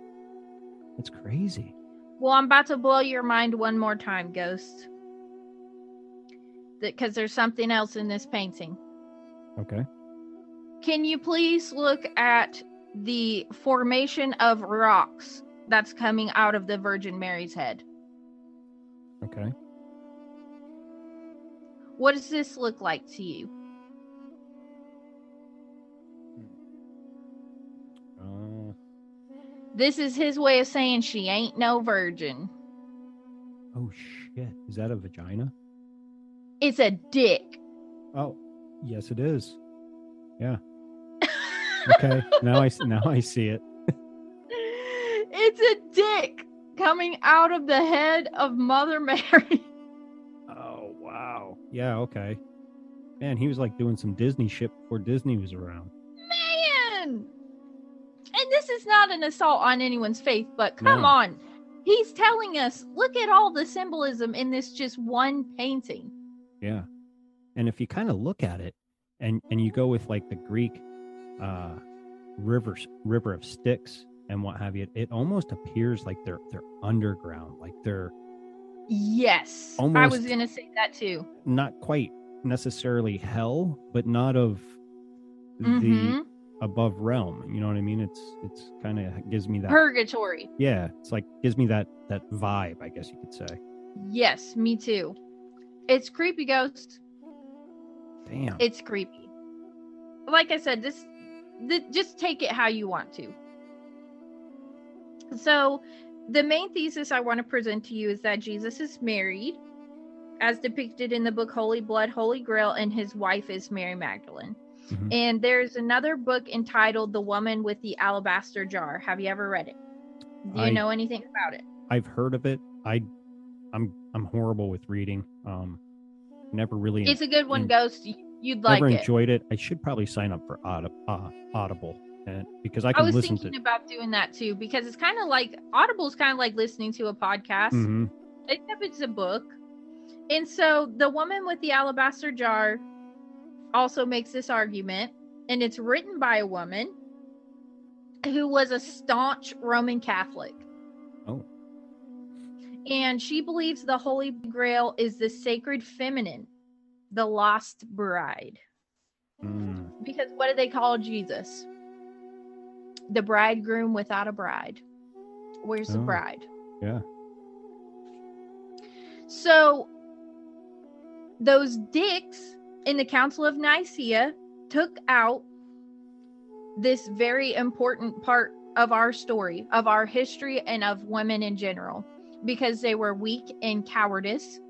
B: it's crazy.
C: Well, I'm about to blow your mind one more time, Ghost. Because there's something else in this painting.
B: Okay.
C: Can you please look at the formation of rocks that's coming out of the Virgin Mary's head?
B: Okay.
C: What does this look like to you? This is his way of saying she ain't no virgin.
B: oh shit! Is that a vagina?
C: It's a dick.
B: Oh, yes, it is. Yeah. Okay. now I now I see it.
C: it's a dick coming out of the head of Mother Mary.
B: Oh wow. Yeah. Okay. Man, he was like doing some Disney shit before Disney was around.
C: Man! And this is not an assault on anyone's faith, but come
B: No.
C: on. He's telling us, look at all the symbolism in this just one painting.
B: Yeah. And if you kind of look at it and and you go with like the Greek uh rivers river of Styx and what have you, it almost appears like they're they're underground, like they're
C: Yes. I was going to say that too.
B: not quite necessarily hell, but not of the
C: Mhm.
B: Above realm. You know what I mean? It's it's kind of gives me that
C: Purgatory.
B: yeah, it's like gives me that that vibe, I guess you could say.
C: Yes, me too. It's creepy, Ghost.
B: Damn.
C: It's creepy. Like I said, this, th- just take it how you want to. So, the main thesis I want to present to you is that Jesus is married, as depicted in the book Holy Blood, Holy Grail, and his wife is Mary Magdalene.
B: Mhm.
C: And there's another book entitled The Woman with the Alabaster Jar. Have you ever read it? Do you
B: I-
C: know anything about it?
B: I've heard of it. I, I'm I'm horrible with reading. Um, never really
C: It's a good one, Ghost. You'd like
B: never
C: it.
B: enjoyed it. I should probably sign up for uh, Audible, and because I
C: I
B: can
C: was
B: listen
C: thinking
B: to.
C: about doing that too because it's kind of like Audible's kind of like listening to a podcast,
B: Mhm.
C: except it's a book. And so the woman with the alabaster jar also makes this argument, and it's written by a woman who was a staunch Roman Catholic.
B: Oh.
C: And she believes the Holy Grail is the sacred feminine, the lost bride.
B: Mm.
C: Because what do they call Jesus? The bridegroom without a bride. Where's the
B: Oh.
C: bride?
B: Yeah.
C: So those dicks in the Council of Nicaea took out this very important part of our story, of our history, and of women in general, because they were weak and cowardice,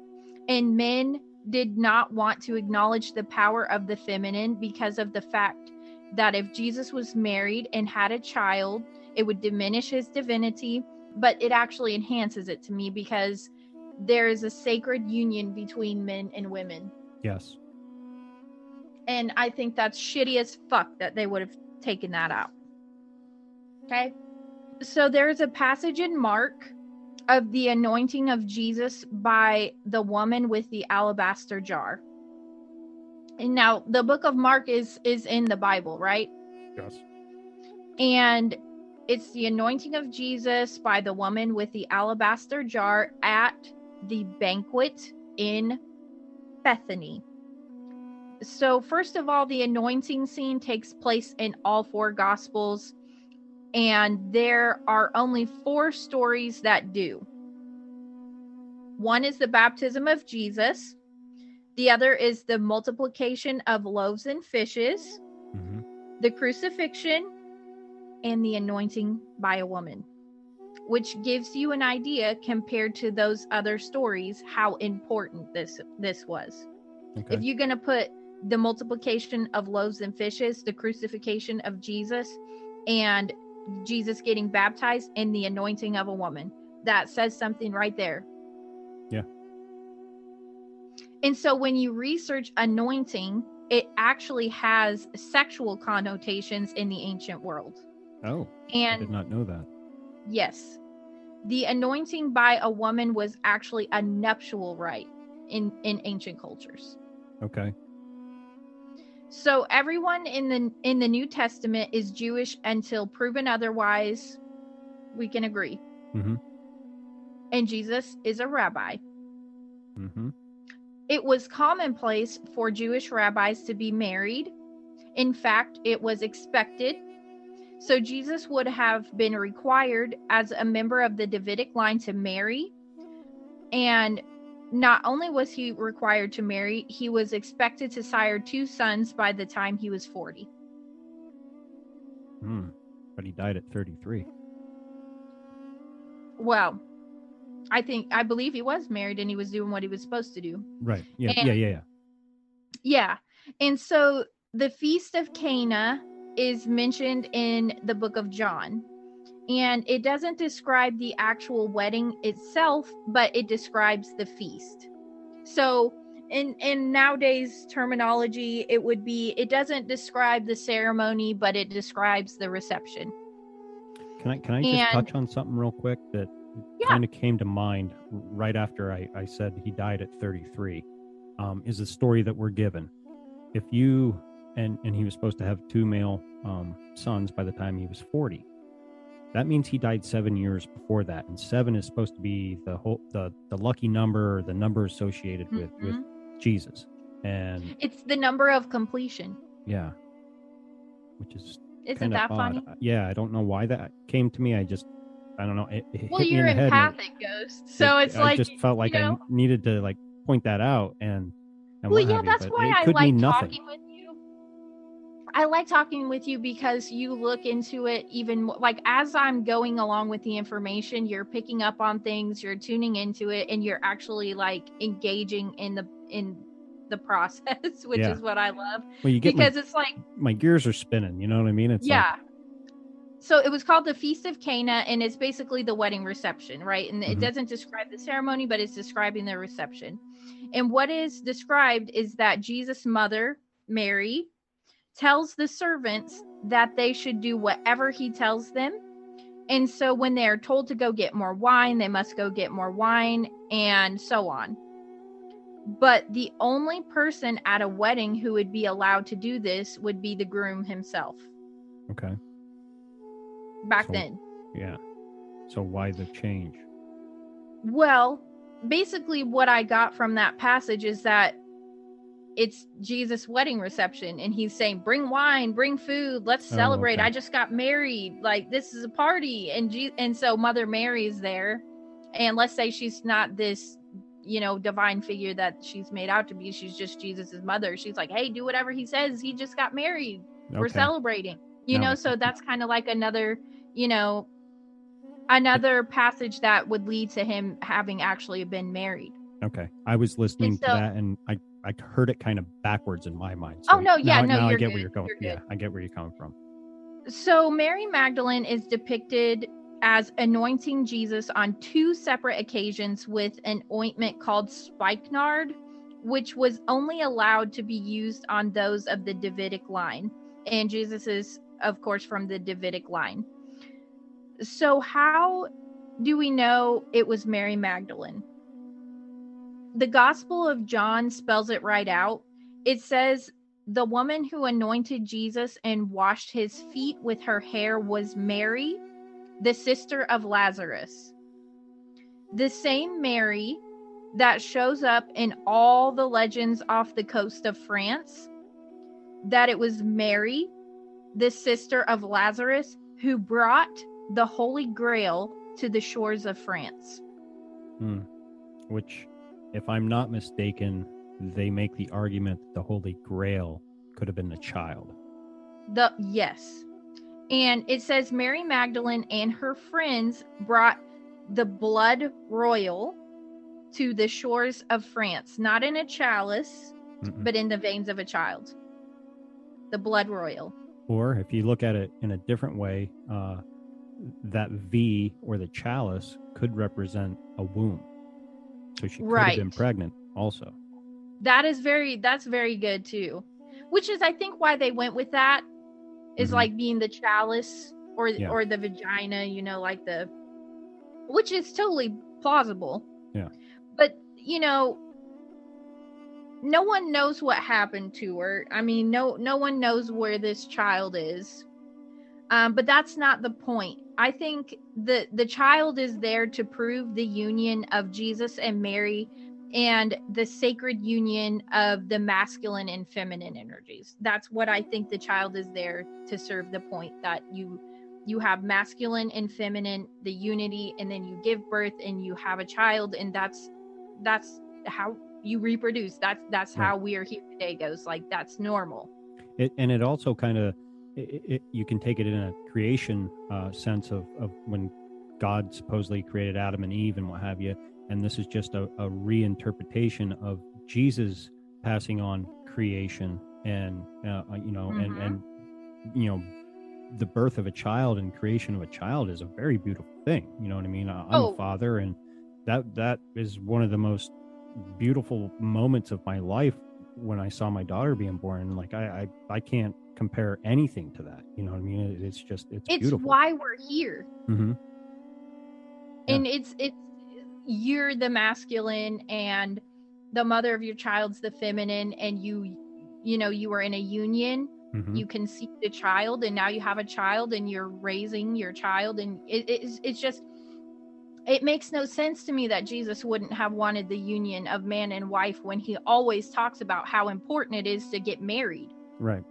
C: and men did not want to acknowledge the power of the feminine because of the fact that if Jesus was married and had a child, it would diminish his divinity, but it actually enhances it to me because there is a sacred union between men and women.
B: Yes.
C: And I think that's shitty as fuck that they would have taken that out. Okay. So there's a passage in Mark of the anointing of Jesus by the woman with the alabaster jar. And now the book of Mark is is in the Bible, right?
B: Yes.
C: and it's the anointing of Jesus by the woman with the alabaster jar at the banquet in Bethany. So, first of all, the anointing scene takes place in all four gospels, and there are only four stories that do. One is the baptism of Jesus, the other is the multiplication of loaves and fishes
B: hmm
C: the crucifixion and the anointing by a woman which gives you an idea compared to those other stories how important this this was
B: Okay.
C: if you're going to put the multiplication of loaves and fishes the crucifixion of jesus and jesus getting baptized and the anointing of a woman that says something right there
B: Yeah.
C: and so when you research anointing it actually has sexual connotations in the ancient world
B: oh, I
C: and
B: did not know that.
C: Yes. The anointing by a woman was actually a nuptial rite in in ancient cultures.
B: Okay.
C: So everyone in the in the New Testament is Jewish until proven otherwise. We can agree.
B: Mhm.
C: And Jesus is a rabbi.
B: hmm
C: It was commonplace for Jewish rabbis to be married. In fact, it was expected. So Jesus would have been required as a member of the Davidic line to marry. And not only was he required to marry, he was expected to sire two sons by the time he was 40.
B: Hmm. But he died at 33.
C: Well, I think I believe he was married and he was doing what he was supposed to do.
B: Right. Yeah.
C: And-
B: yeah. Yeah. Yeah.
C: Yeah. And so the Feast of Cana is mentioned in the book of John. And it doesn't describe the actual wedding itself, but it describes the feast. So in in nowadays terminology, it would be it doesn't describe the ceremony, but it describes the reception.
B: Can I can I just touch on something real quick that
C: Yeah.
B: kind of came to mind right after I, I said he died at 33? Um, is the story that we're given. If you and and he was supposed to have two male um, sons by the time he was 40. That means he died seven years before that, and seven is supposed to be the whole the the lucky number, the number associated with with
C: Mhm.
B: Jesus, and
C: It's the number of completion.
B: yeah, which is
C: Isn't that
B: odd.
C: funny?
B: Yeah, I don't know why that came to me. I just, I don't know. It, it
C: Well, you're
B: in
C: empathic, ghost. So
B: it-
C: it's
B: I
C: like i
B: just felt like
C: you
B: I needed to like point that out and. and
C: well yeah
B: have you,
C: that's why i like talking with I like talking with you because you look into it even more. Like as I'm going along with the information, you're picking up on things, you're tuning into it, and you're actually like engaging in the in the process, which
B: Yeah.
C: is what I love.
B: Well, you get my,
C: Because it's like
B: my gears are spinning. You know what I mean? It's
C: yeah. so it was called the Feast of Cana, and it's basically the wedding reception, right? And it
B: Mhm.
C: doesn't describe the ceremony, but it's describing the reception. And what is described is that Jesus' mother, Mary, tells the servants that they should do whatever he tells them. And so when they're told to go get more wine, they must go get more wine, and so on. But the only person at a wedding who would be allowed to do this would be the groom himself
B: okay.
C: back
B: So-
C: then.
B: Yeah. So why the change?
C: Well, basically, what I got from that passage is that it's Jesus' wedding reception, and he's saying, Bring wine, bring food, let's
B: Oh,
C: celebrate.
B: okay.
C: I just got married. Like, this is a party. And, Je- and so Mother Mary's there. And let's say she's not this, you know, divine figure that she's made out to be. She's just Jesus' mother. She's like, Hey, do whatever he says. He just got married. We're celebrating. You
B: No.
C: know, so that's kind of like another, you know, another passage that would lead to him having actually been married.
B: Okay. I was listening to that and I, I heard it kind of backwards in my mind.
C: Oh, no, yeah,
B: now,
C: no,
B: now I get
C: good,
B: where you're going.
C: you're
B: Yeah. I get where you're coming from.
C: So Mary Magdalene is depicted as anointing Jesus on two separate occasions with an ointment called spikenard, which was only allowed to be used on those of the Davidic line. And Jesus is, of course, from the Davidic line. So, how do we know it was Mary Magdalene? The Gospel of John spells it right out. It says, the woman who anointed Jesus and washed his feet with her hair was Mary, the sister of Lazarus. The same Mary that shows up in all the legends off the coast of France, that it was Mary, the sister of Lazarus, who brought the Holy Grail to the shores of France.
B: Hmm. Which, if I'm not mistaken, they make the argument that the Holy Grail could have been a child.
C: The yes. And it says Mary Magdalene and her friends brought the blood royal to the shores of France, not in a chalice,
B: Mm-mm.
C: but in the veins of a child. The blood royal.
B: Or if you look at it in a different way, uh, that V or the chalice could represent a womb. So she could have been
C: Right.
B: pregnant also.
C: That is very that's very good too. Which is I think why they went with that is
B: Mhm.
C: like being the chalice or
B: Yeah.
C: or the vagina, you know, like the which is totally plausible.
B: Yeah.
C: But, you know, no one knows what happened to her. I mean, no no one knows where this child is. Um, but that's not the point. I think the the child is there to prove the union of Jesus and Mary and the sacred union of the masculine and feminine energies. That's what I think the child is there to serve the point that you you have masculine and feminine the unity and then you give birth and you have a child and that's that's how you reproduce. That's that's how we are here today goes. Like that's normal.
B: It, and it also kind of, it, it, you can take it in a creation uh, sense of, of when God supposedly created Adam and Eve and what have you. And this is just a, a reinterpretation of Jesus passing on creation and, uh, you know, and,
C: Mhm.
B: and, you know, the birth of a child and creation of a child is a very beautiful thing. You know what I mean? I- I'm
C: Oh.
B: a father and that, that is one of the most beautiful moments of my life when I saw my daughter being born. Like I, I, I can't compare anything to that. You know what I mean? It's just, it's,
C: It's
B: beautiful.
C: why we're here.
B: hmm Yeah.
C: and it's it's you're the masculine and the mother of your child's the feminine and you you know you were in a union
B: hmm
C: you conceived a child and now you have a child and you're raising your child and it, it's, it's just it makes no sense to me that jesus wouldn't have wanted the union of man and wife when he always talks about how important it is to get married
B: Right.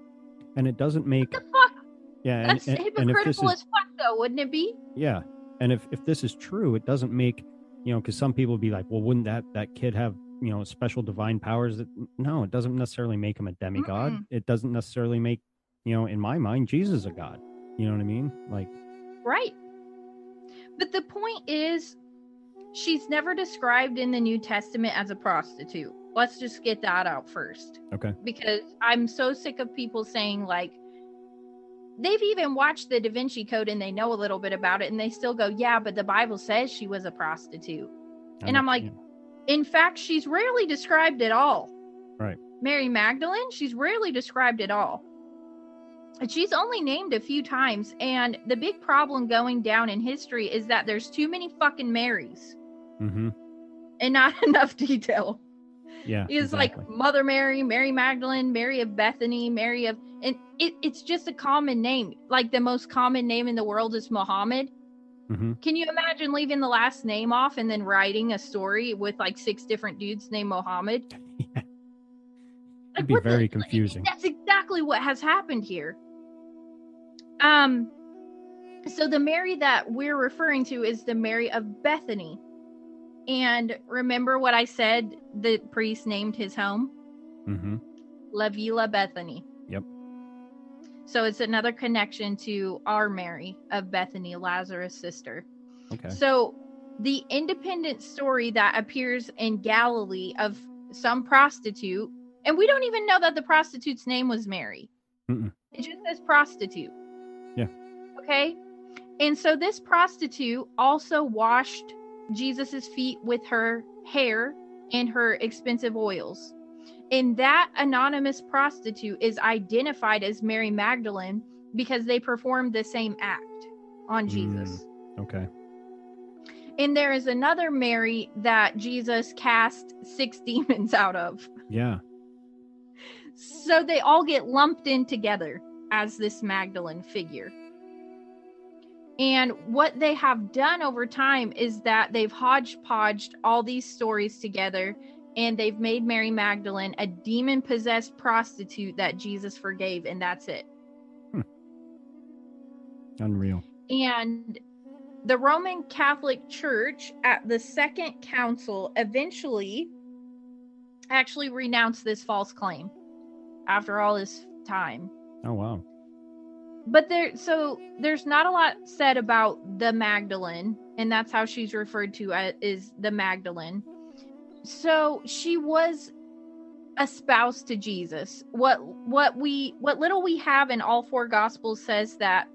B: And it doesn't make,
C: what the fuck
B: yeah. And,
C: that's
B: and, and
C: hypocritical
B: is,
C: as fuck though wouldn't it be
B: yeah. And if, if this is true, it doesn't make, you know, cause some people would be like, well, wouldn't that, that kid have, you know, special divine powers that, no, it doesn't necessarily make him a demigod.
C: Mm-mm.
B: It doesn't necessarily make you know, in my mind, Jesus a God. You know what I mean? Like,
C: Right. But the point is, she's never described in the New Testament as a prostitute. Let's just get that out first.
B: okay.
C: Because I'm so sick of people saying, like, they've even watched the Da Vinci Code and they know a little bit about it and they still go, yeah, but the Bible says she was a prostitute. And I'm like,
B: yeah,
C: In fact, she's rarely described at all.
B: Right.
C: Mary Magdalene, she's rarely described at all. And she's only named a few times. And the big problem going down in history is that there's too many fucking Marys
B: mm-hmm.
C: and not enough detail.
B: Yeah.
C: It's
B: exactly.
C: like Mother Mary, Mary Magdalene, Mary of Bethany, Mary of, and it, it's just a common name. Like the most common name in the world is Muhammad.
B: Mhm.
C: Can you imagine leaving the last name off and then writing a story with like six different dudes named Muhammad?
B: It'd be
C: what the-
B: very confusing.
C: That's exactly what has happened here. Um, so the Mary that we're referring to is the Mary of Bethany. And remember what I said the priest named his home?
B: Mm-hmm.
C: La Villa Bethany.
B: Yep.
C: So it's another connection to our Mary of Bethany, Lazarus' sister.
B: Okay.
C: So the independent story that appears in Galilee of some prostitute, and we don't even know that the prostitute's name was Mary.
B: Mm-mm.
C: It just says prostitute.
B: Yeah.
C: Okay. And so this prostitute also washed Jesus's feet with her hair and her expensive oils. And that anonymous prostitute is identified as Mary Magdalene because they performed the same act on hmm, Jesus.
B: Okay.
C: And there is another Mary that Jesus cast six demons out of.
B: Yeah.
C: So they all get lumped in together as this Magdalene figure. And what they have done over time is that they've hodgepodged all these stories together and they've made Mary Magdalene a demon possessed prostitute that Jesus forgave, and that's it. Hmm.
B: Unreal.
C: And the Roman Catholic Church at the Second Council eventually actually renounced this false claim after all this time.
B: Oh wow.
C: But there so there's not a lot said about the Magdalene and that's how she's referred to as is the Magdalene. So she was a spouse to Jesus. What what we what little we have in all four gospels says that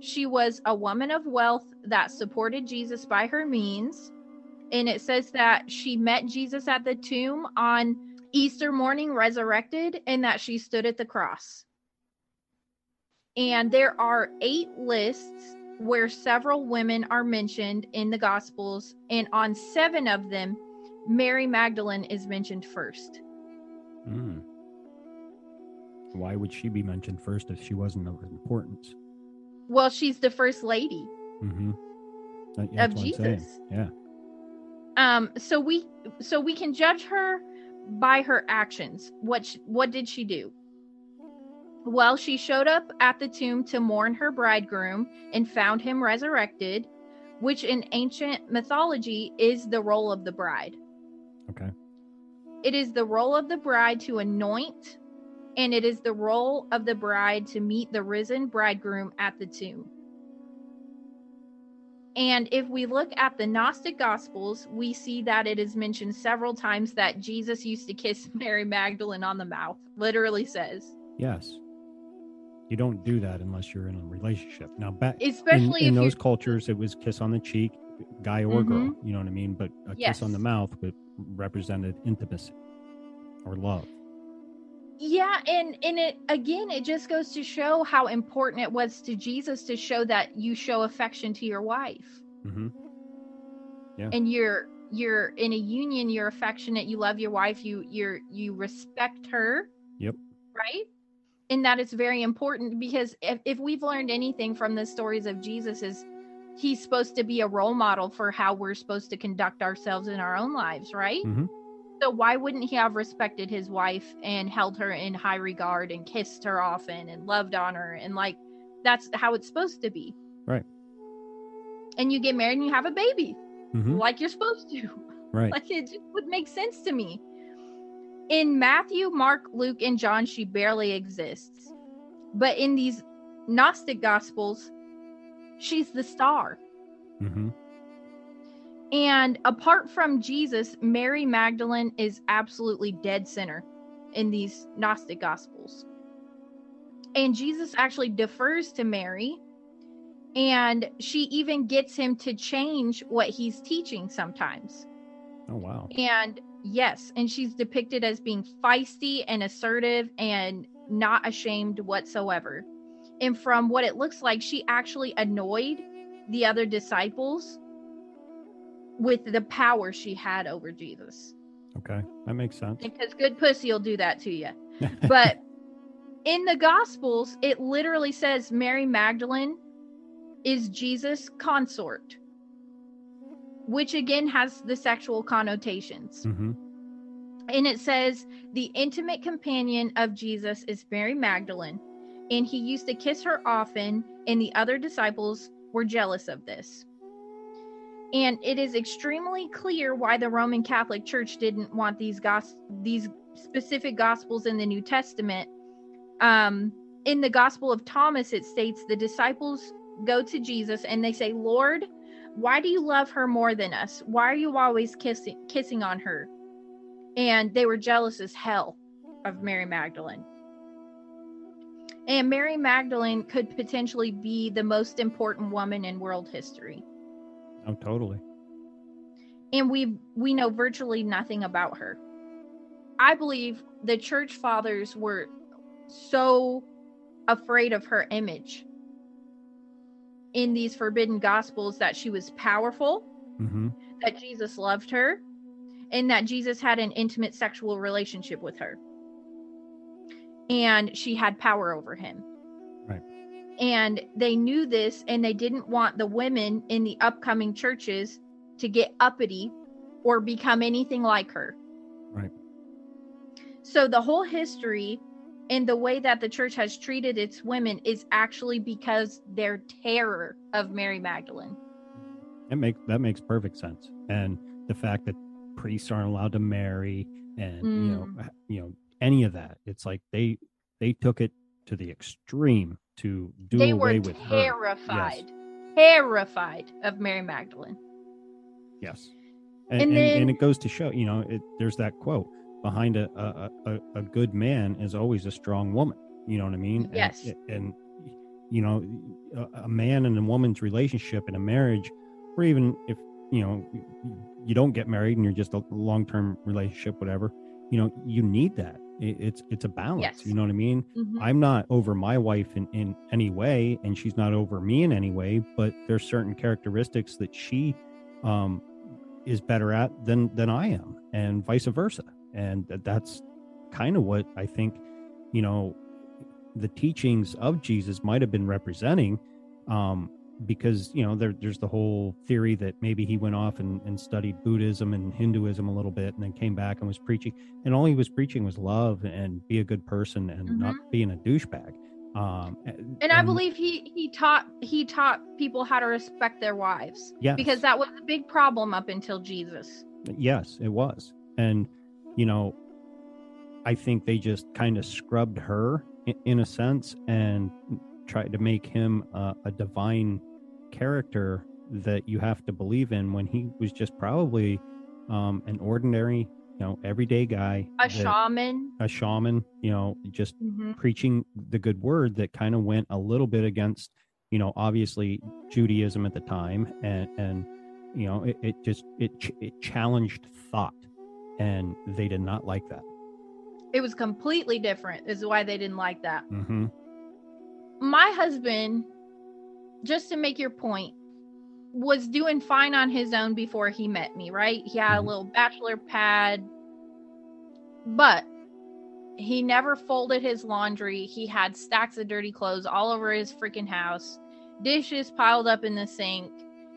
C: she was a woman of wealth that supported Jesus by her means. And it says that she met Jesus at the tomb on Easter morning, resurrected, and that she stood at the cross. And there are eight lists where several women are mentioned in the Gospels, and on seven of them, Mary Magdalene is mentioned first.
B: Mm. Why would she be mentioned first if she wasn't of importance?
C: Well, she's the first lady.
B: Mm-hmm. That,
C: Of
B: that's what I'm saying.
C: Jesus.
B: Yeah.
C: Um, so we so we can judge her by her actions. What sh- what did she do? Well, she showed up at the tomb to mourn her bridegroom and found him resurrected, which in ancient mythology is the role of the bride.
B: Okay.
C: It is the role of the bride to anoint, and it is the role of the bride to meet the risen bridegroom at the tomb. And if we look at the Gnostic Gospels, we see that it is mentioned several times that Jesus used to kiss Mary Magdalene on the mouth, literally says.
B: Yes. You don't do that unless you're in a relationship. Now, back
C: Especially
B: in, in those cultures, it was kiss on the cheek, guy or girl.
C: Mhm.
B: You know what I mean? But a
C: Yes.
B: kiss on the mouth would represented intimacy or love.
C: Yeah, and and it again, it just goes to show how important it was to Jesus to show that you show affection to your wife.
B: Mm-hmm.
C: and you're you're in a union you're affectionate you love your wife you you're you respect her
B: Yep.
C: right and that is very important because if, if we've learned anything from the stories of jesus is he's supposed to be a role model for how we're supposed to conduct ourselves in our own lives right
B: Mhm.
C: so why wouldn't he have respected his wife and held her in high regard and kissed her often and loved on her and like that's how it's supposed to be
B: Right.
C: and you get married and you have a baby
B: Mhm.
C: like you're supposed to
B: Right.
C: like it just would make sense to me. In Matthew, Mark, Luke, and John, she barely exists. But in these Gnostic gospels, she's the star.
B: hmm
C: And apart from Jesus, Mary Magdalene is absolutely dead center in these Gnostic Gospels. And Jesus actually defers to Mary, and she even gets him to change what he's teaching sometimes.
B: Oh wow.
C: And yes, and she's depicted as being feisty and assertive and not ashamed whatsoever. And from what it looks like, she actually annoyed the other disciples with the power she had over Jesus.
B: Okay, that makes sense.
C: Because good pussy will do that to you. But in the Gospels, it literally says Mary Magdalene is Jesus' consort, which again has the sexual connotations.
B: hmm
C: And it says the intimate companion of Jesus is Mary Magdalene, and he used to kiss her often, and the other disciples were jealous of this. And it is extremely clear why the Roman Catholic Church didn't want these gos- these specific gospels in the New Testament. Um, in the Gospel of Thomas, it states the disciples go to Jesus and they say, "Lord, why do you love her more than us? Why are you always kissing kissing on her?" And they were jealous as hell of Mary Magdalene. And Mary Magdalene could potentially be the most important woman in world history
B: Oh, totally.
C: and we we know virtually nothing about her. I believe the church fathers were so afraid of her image in these forbidden gospels that she was powerful,
B: hmm
C: that Jesus loved her, and that Jesus had an intimate sexual relationship with her. And she had power over him.
B: Right.
C: And they knew this and they didn't want the women in the upcoming churches to get uppity or become anything like her.
B: Right.
C: So the whole history and the way that the church has treated its women is actually because their terror of Mary Magdalene.
B: That makes that makes perfect sense. And the fact that priests aren't allowed to marry, and you know,
C: Mm.
B: you know, any of that, it's like they they took it to the extreme to do
C: they
B: away
C: were
B: with her.
C: terrified, terrified of Mary Magdalene.
B: Yes, and
C: And
B: and,
C: then-
B: and it goes to show, you know, it, there's that quote behind a, a a a good man is always a strong woman. You know what I mean? And-
C: Yes.
B: and, you know, a, a man and a woman's relationship in a marriage, or even if you know you don't get married and you're just a long term relationship, whatever, you know, you need that. It, it's it's a balance.
C: Yes.
B: You know what I mean?
C: Mhm.
B: I'm not over my wife in, in any way, and she's not over me in any way, but there's certain characteristics that she um, is better at than than I am, and vice versa. And that's kind of what I think, you know, the teachings of Jesus might have been representing. Um, because you know there, there's the whole theory that maybe he went off and, and studied buddhism and hinduism a little bit and then came back and was preaching and all he was preaching was love and be a good person and not being a douchebag um
C: And I believe he he taught he taught people how to respect their wives
B: yes
C: because that was a big problem up until Jesus.
B: yes it was and you know i think they just kind of scrubbed her in, a sense and tried to make him uh, a divine character that you have to believe in when he was just probably um an ordinary you know everyday guy
C: A
B: that-
C: shaman.
B: a shaman you know just
C: Mhm.
B: preaching the good word that kind of went a little bit against you know obviously judaism at the time and and you know it, it just it ch- it challenged thought and they did not like that
C: It was completely different. Is why they didn't like that.
B: mm-hmm.
C: my husband, just to make your point, was doing fine on his own before he met me, right? He had
B: Mhm.
C: a little bachelor pad, but he never folded his laundry. He had stacks of dirty clothes all over his freaking house, dishes piled up in the sink.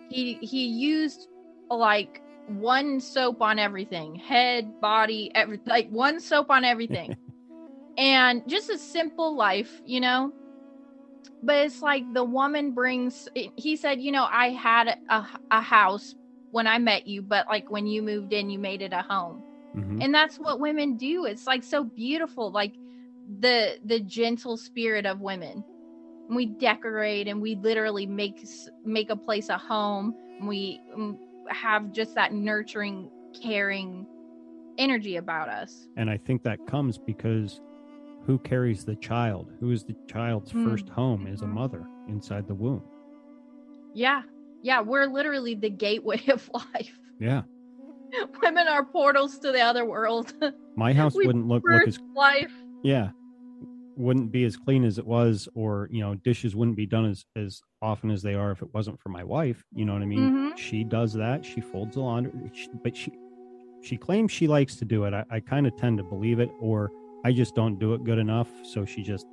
C: He he used like one soap on everything, head, body, every like one soap on everything. and just a simple life, you know? but it's like the woman brings he said you know i had a, a house when i met you but like when you moved in you made it a home
B: Mm-hmm.
C: and that's what women do it's like so beautiful like the the gentle spirit of women. We decorate and we literally make make a place a home. We have just that nurturing, caring energy about us.
B: And I think that comes because who carries the child? Who is the child's
C: Hmm.
B: first home is a
C: Mhm.
B: mother inside the womb.
C: Yeah. Yeah, we're literally the gateway of life.
B: Yeah.
C: Women are portals to the other world.
B: My house wouldn't look look
C: Birth
B: as
C: life.
B: yeah wouldn't be as clean as it was or you know dishes wouldn't be done as as often as they are if it wasn't for my wife you know what i mean
C: Mhm.
B: she does that she folds the laundry but she she claims she likes to do it i, I kind of tend to believe it or i just don't do it good enough so she just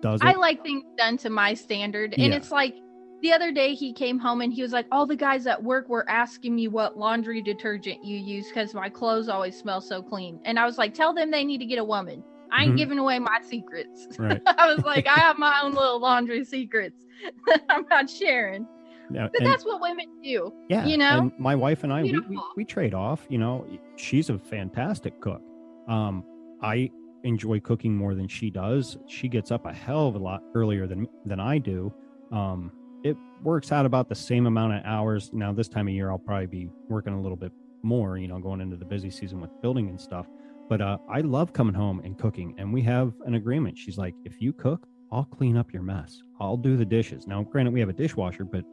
B: does it
C: I like things done to my standard. And
B: Yeah.
C: it's like the other day he came home and he was like, All the guys at work were asking me what laundry detergent you use because my clothes always smell so clean. And I was like, Tell them they need to get a woman. I ain't
B: Mhm.
C: giving away my secrets.
B: right
C: I was like, I have my own little laundry secrets. I'm not sharing. But that's what women do.
B: yeah
C: you know?
B: and my wife and i we, we, we trade off you know she's a fantastic cook um i enjoy cooking more than she does she gets up a hell of a lot earlier than than i do um it works out about the same amount of hours now this time of year i'll probably be working a little bit more you know going into the busy season with building and stuff but uh i love coming home and cooking and we have an agreement she's like if you cook i'll clean up your mess i'll do the dishes now granted we have a dishwasher but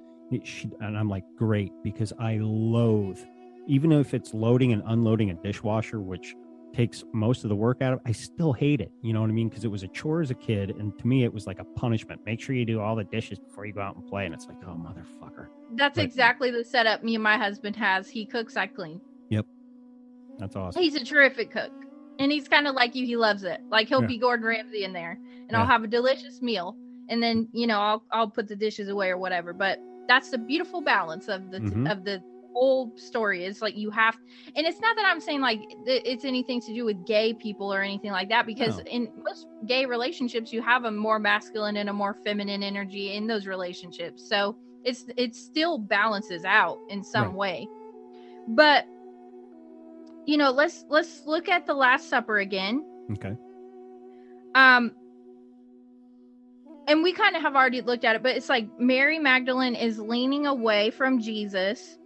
B: she, and I'm like, great, because I loathe, even if it's loading and unloading a dishwasher, which takes most of the work out of I still hate it. You know what I mean? Because it was a chore as a kid. And to me, it was like a punishment. Make sure you do all the dishes before you go out and play. And it's like, oh, motherfucker.
C: That's
B: Right.
C: exactly the setup me and my husband has. He cooks, I clean. Yep.
B: That's awesome.
C: He's a terrific cook. And he's kind of like you. He loves it. Like he'll
B: Yeah.
C: be Gordon Ramsay in there, and
B: Yeah.
C: I'll have a delicious meal, and then you know I'll I'll put the dishes away or whatever. But that's the beautiful balance of the
B: Mhm.
C: of the whole story. It's like you have, and it's not that I'm saying like it's anything to do with gay people or anything like that. Because
B: No.
C: in most gay relationships, you have a more masculine and a more feminine energy in those relationships. So it's it still balances out in some
B: Right.
C: way. But you know let's let's look at the last supper again
B: Okay.
C: um and we kind of have already looked at it but it's like mary magdalene is leaning away from jesus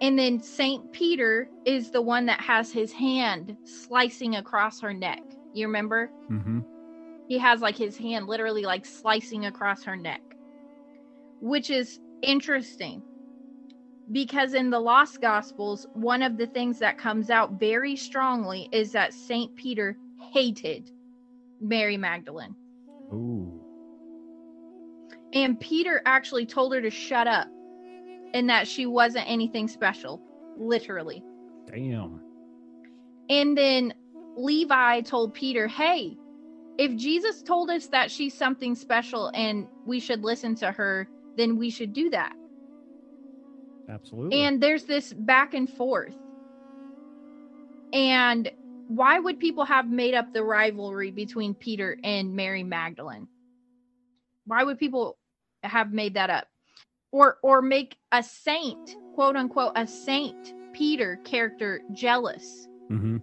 C: and then saint peter is the one that has his hand slicing across her neck you remember
B: Mm-hmm.
C: he has like his hand literally like slicing across her neck which is interesting because in the lost gospels one of the things that comes out very strongly is that saint peter hated mary magdalene
B: Ooh.
C: and peter actually told her to shut up and that she wasn't anything special literally
B: Damn.
C: And then Levi told Peter, Hey, if Jesus told us that she's something special and we should listen to her, then we should do that.
B: Absolutely.
C: And there's this back and forth. And why would people have made up the rivalry between Peter and Mary Magdalene? Why would people have made that up? Or or make a saint, quote unquote, a saint Peter character jealous?
B: mm-hmm.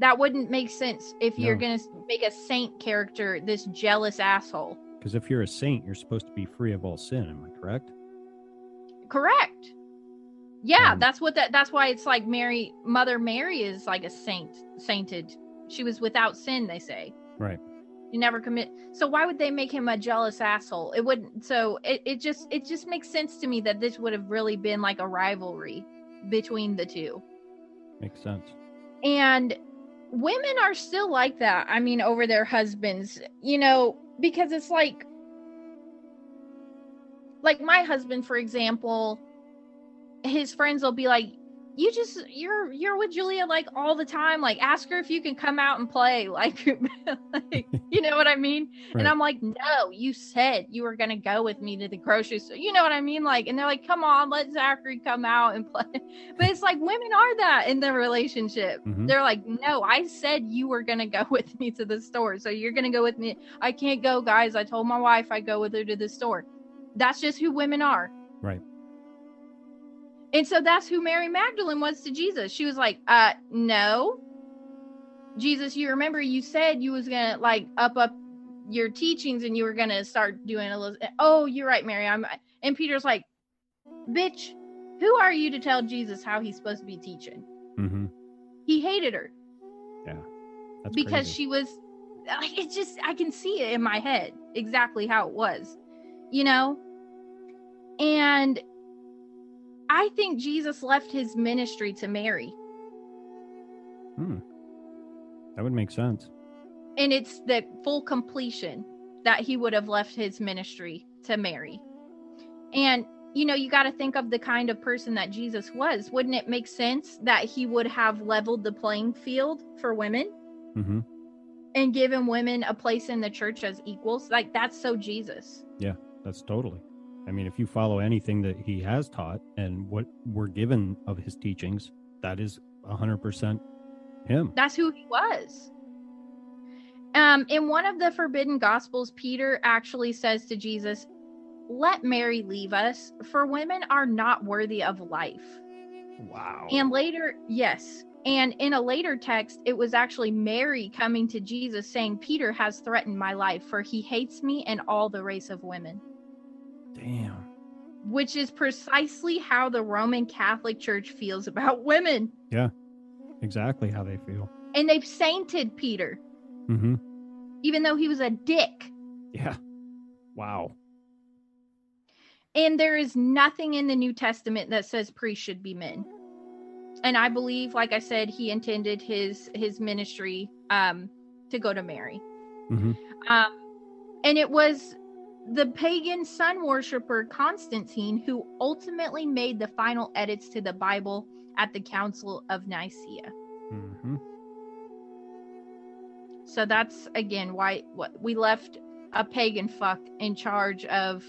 C: That wouldn't make sense if you're going to make a saint character this jealous asshole.
B: Because if you're a saint, you're supposed to be free of all sin. Am I correct?
C: Correct. Yeah,
B: Um,
C: that's what that that's why it's like Mary Mother Mary is like a saint, sainted. She was without sin, they say.
B: Right.
C: You never commit. So why would they make him a jealous asshole? It wouldn't so it, it just it just makes sense to me that this would have really been like a rivalry between the two.
B: Makes sense.
C: and women are still like that i mean over their husbands you know because it's like like my husband for example his friends will be like you just you're you're with julia like all the time. Like ask her if you can come out and play. Like, like you know what i mean?
B: Right.
C: and i'm like no you said you were gonna go with me to the grocery store. You know what i mean? Like and they're like come on let zachary come out and play. But it's like women are that in the relationship.
B: Mhm.
C: they're like no i said you were gonna go with me to the store so you're gonna go with me. I can't go guys. I told my wife i go with her to the store that's just who women are
B: Right.
C: and so that's who mary magdalene was to jesus she was like uh no Jesus, you remember you said you was gonna like up up your teachings and you were gonna start doing a little. Oh, you're right, Mary. I'm. And Peter's like, bitch, who are you to tell Jesus how he's supposed to be teaching?
B: Mm-hmm.
C: He hated her yeah,
B: That's
C: because
B: crazy.
C: she was. Like, it's just I can see it in my head exactly how it was, you know. And I think Jesus left his ministry to Mary.
B: Hmm. That would make sense.
C: and it's the full completion that he would have left his ministry to Mary. And you know, you got to think of the kind of person that Jesus was. Wouldn't it make sense that he would have leveled the playing field for women
B: Mm-hmm.
C: and given women a place in the church as equals? Like that's so Jesus.
B: That's totally. I mean, if you follow anything that he has taught and what we're given of his teachings, that is hundred percent him.
C: That's who he was. Um, in one of the forbidden gospels, Peter actually says to Jesus, Let Mary leave us, for women are not worthy of life.
B: Wow.
C: And later, yes. And in a later text, it was actually Mary coming to Jesus saying, Peter has threatened my life, for he hates me and all the race of women,
B: Damn.
C: which is precisely how the Roman Catholic Church feels about women.
B: Yeah, exactly how they feel.
C: And they've sainted Peter,
B: Mm-hmm.
C: even though he was a dick.
B: Yeah. Wow.
C: And there is nothing in the New Testament that says priests should be men. And I believe, like I said, he intended his his ministry um, to go to Mary.
B: Mm-hmm.
C: Um, and it was the pagan sun worshiper Constantine who ultimately made the final edits to the Bible at the Council of Nicaea.
B: Mm-hmm.
C: So that's again why what we left a pagan fuck in charge of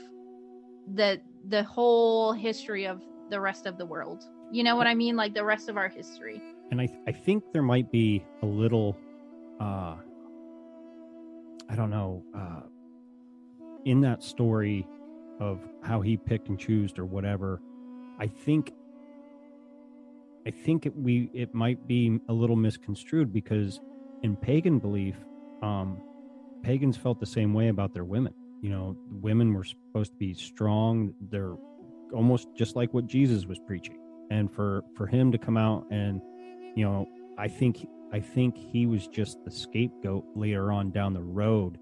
C: the the whole history of the rest of the world. You know what I mean? Like the rest of our history.
B: And I I think there might be a little uh I don't know, uh in that story of how he picked and chose or whatever, I think I think it, we it might be a little misconstrued because in pagan belief, um, pagans felt the same way about their women. You know, women were supposed to be strong. They're almost just like what Jesus was preaching. And for for him to come out and, you know, I think I think he was just the scapegoat later on down the road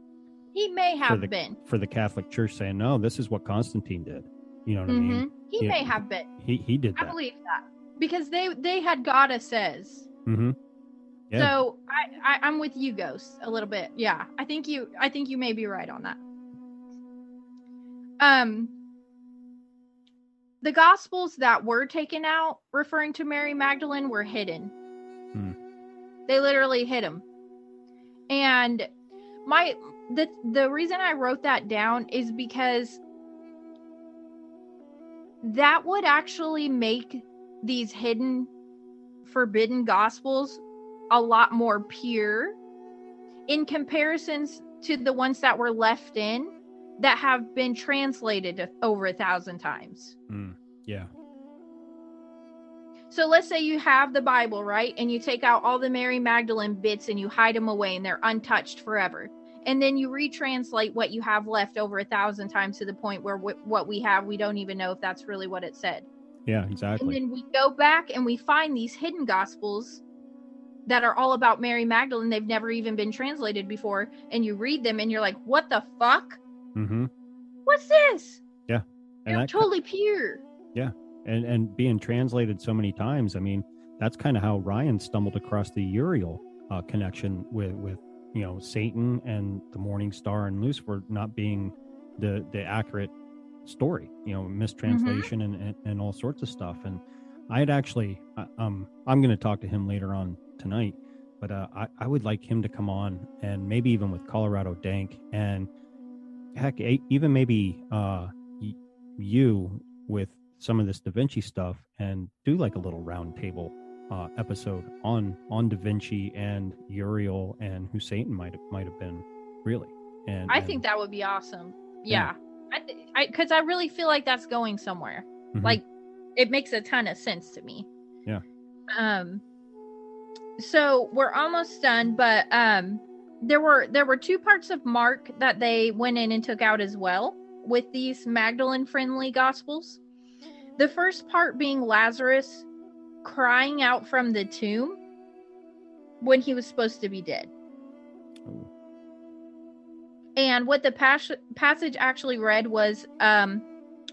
C: He may have
B: the-
C: been.
B: for the Catholic Church, saying, "No, this is what Constantine did." You know what I
C: Mhm.
B: mean?
C: He
B: Yeah.
C: may have been.
B: He he did
C: I
B: that.
C: believe that because they they had goddesses.
B: mm-hmm. Yeah.
C: So I, I I'm with you, Ghost, a little bit. Yeah, I think you I think you may be right on that. Um, the gospels that were taken out referring to Mary Magdalene were hidden.
B: Hmm.
C: They literally hid them. And my the the reason I wrote that down is because that would actually make these hidden forbidden gospels a lot more pure in comparisons to the ones that were left in that have been translated over a thousand times.
B: Mm. Yeah.
C: So let's say you have the Bible, right? And you take out all the Mary Magdalene bits and you hide them away and they're untouched forever. And then you retranslate what you have left over a thousand times to the point where w- what we have, we don't even know if that's really what it said.
B: Yeah. Exactly.
C: And then we go back and we find these hidden gospels that are all about Mary Magdalene. They've never even been translated before. And you read them and you're like, what the fuck?
B: mm-hmm.
C: What's this? Yeah.
B: And
C: They're totally pure. Yeah.
B: And and being translated so many times. I mean, that's kind of how Ryan stumbled across the Uriel uh, connection with with you know Satan and the Morning Star and Lucifer not being the the accurate story. You know, mistranslation and, and and all sorts of stuff. And I had actually, um, I'm going to talk to him later on tonight. But uh, I, I would like him to come on and maybe even with Colorado Dank and heck, even maybe uh, y- you with some of this Da Vinci stuff and do like a little roundtable uh, episode on on Da Vinci and Uriel and who Satan might have might have been, really. And
C: I
B: and-
C: think that would be awesome.
B: Yeah.
C: Yeah. I, th- I, I really feel like that's going somewhere.
B: Mhm.
C: Like it makes a ton of sense to me.
B: Yeah.
C: Um, so we're almost done, but um, there were there were two parts of Mark that they went in and took out as well with these Magdalene friendly gospels. The first part being Lazarus crying out from the tomb when he was supposed to be dead. And what the pas- passage actually read was um,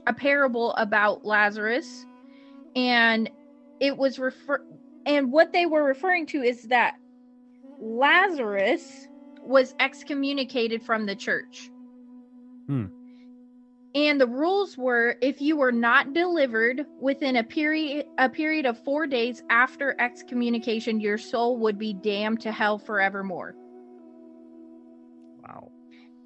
C: a parable about Lazarus, and it was refer and what they were referring to is that Lazarus was excommunicated from the church.
B: Hmm.
C: And the rules were if you were not delivered within a period a period of 4 days after excommunication your soul would be damned to hell forevermore.
B: Wow.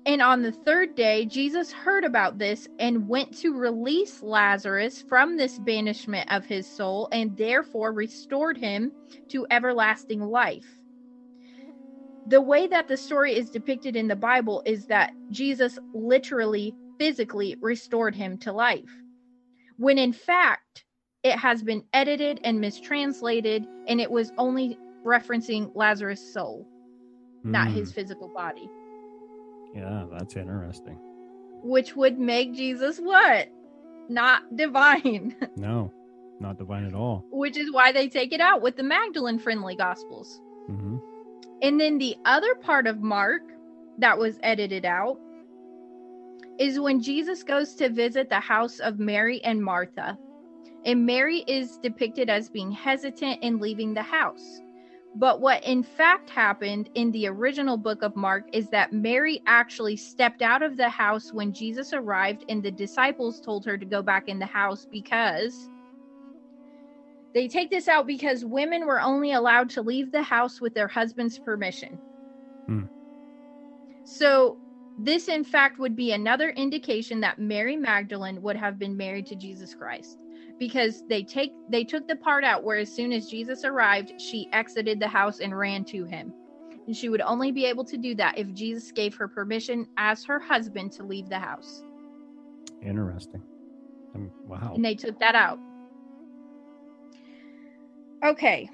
C: And on the third day, Jesus heard about this and went to release Lazarus from this banishment of his soul and therefore restored him to everlasting life. The way that the story is depicted in the Bible is that Jesus literally, physically restored him to life, when in fact, it has been edited and mistranslated, and it was only referencing Lazarus' soul, not
B: Hmm.
C: his physical body
B: Yeah, that's interesting.
C: which would make Jesus what? Not divine,
B: No, not divine at all.
C: which is why they take it out with the Magdalene friendly gospels.
B: hmm
C: And then the other part of Mark that was edited out is when Jesus goes to visit the house of Mary and Martha. And Mary is depicted as being hesitant in leaving the house. But what in fact happened in the original book of Mark is that Mary actually stepped out of the house when Jesus arrived, and the disciples told her to go back in the house because they take this out because women were only allowed to leave the house with their husband's permission.
B: Hmm.
C: So, this in fact would be another indication that Mary Magdalene would have been married to Jesus Christ because they take they took the part out where as soon as Jesus arrived, she exited the house and ran to him. And she would only be able to do that if Jesus gave her permission as her husband to leave the house.
B: Interesting. Um, wow.
C: and they took that out. Okay.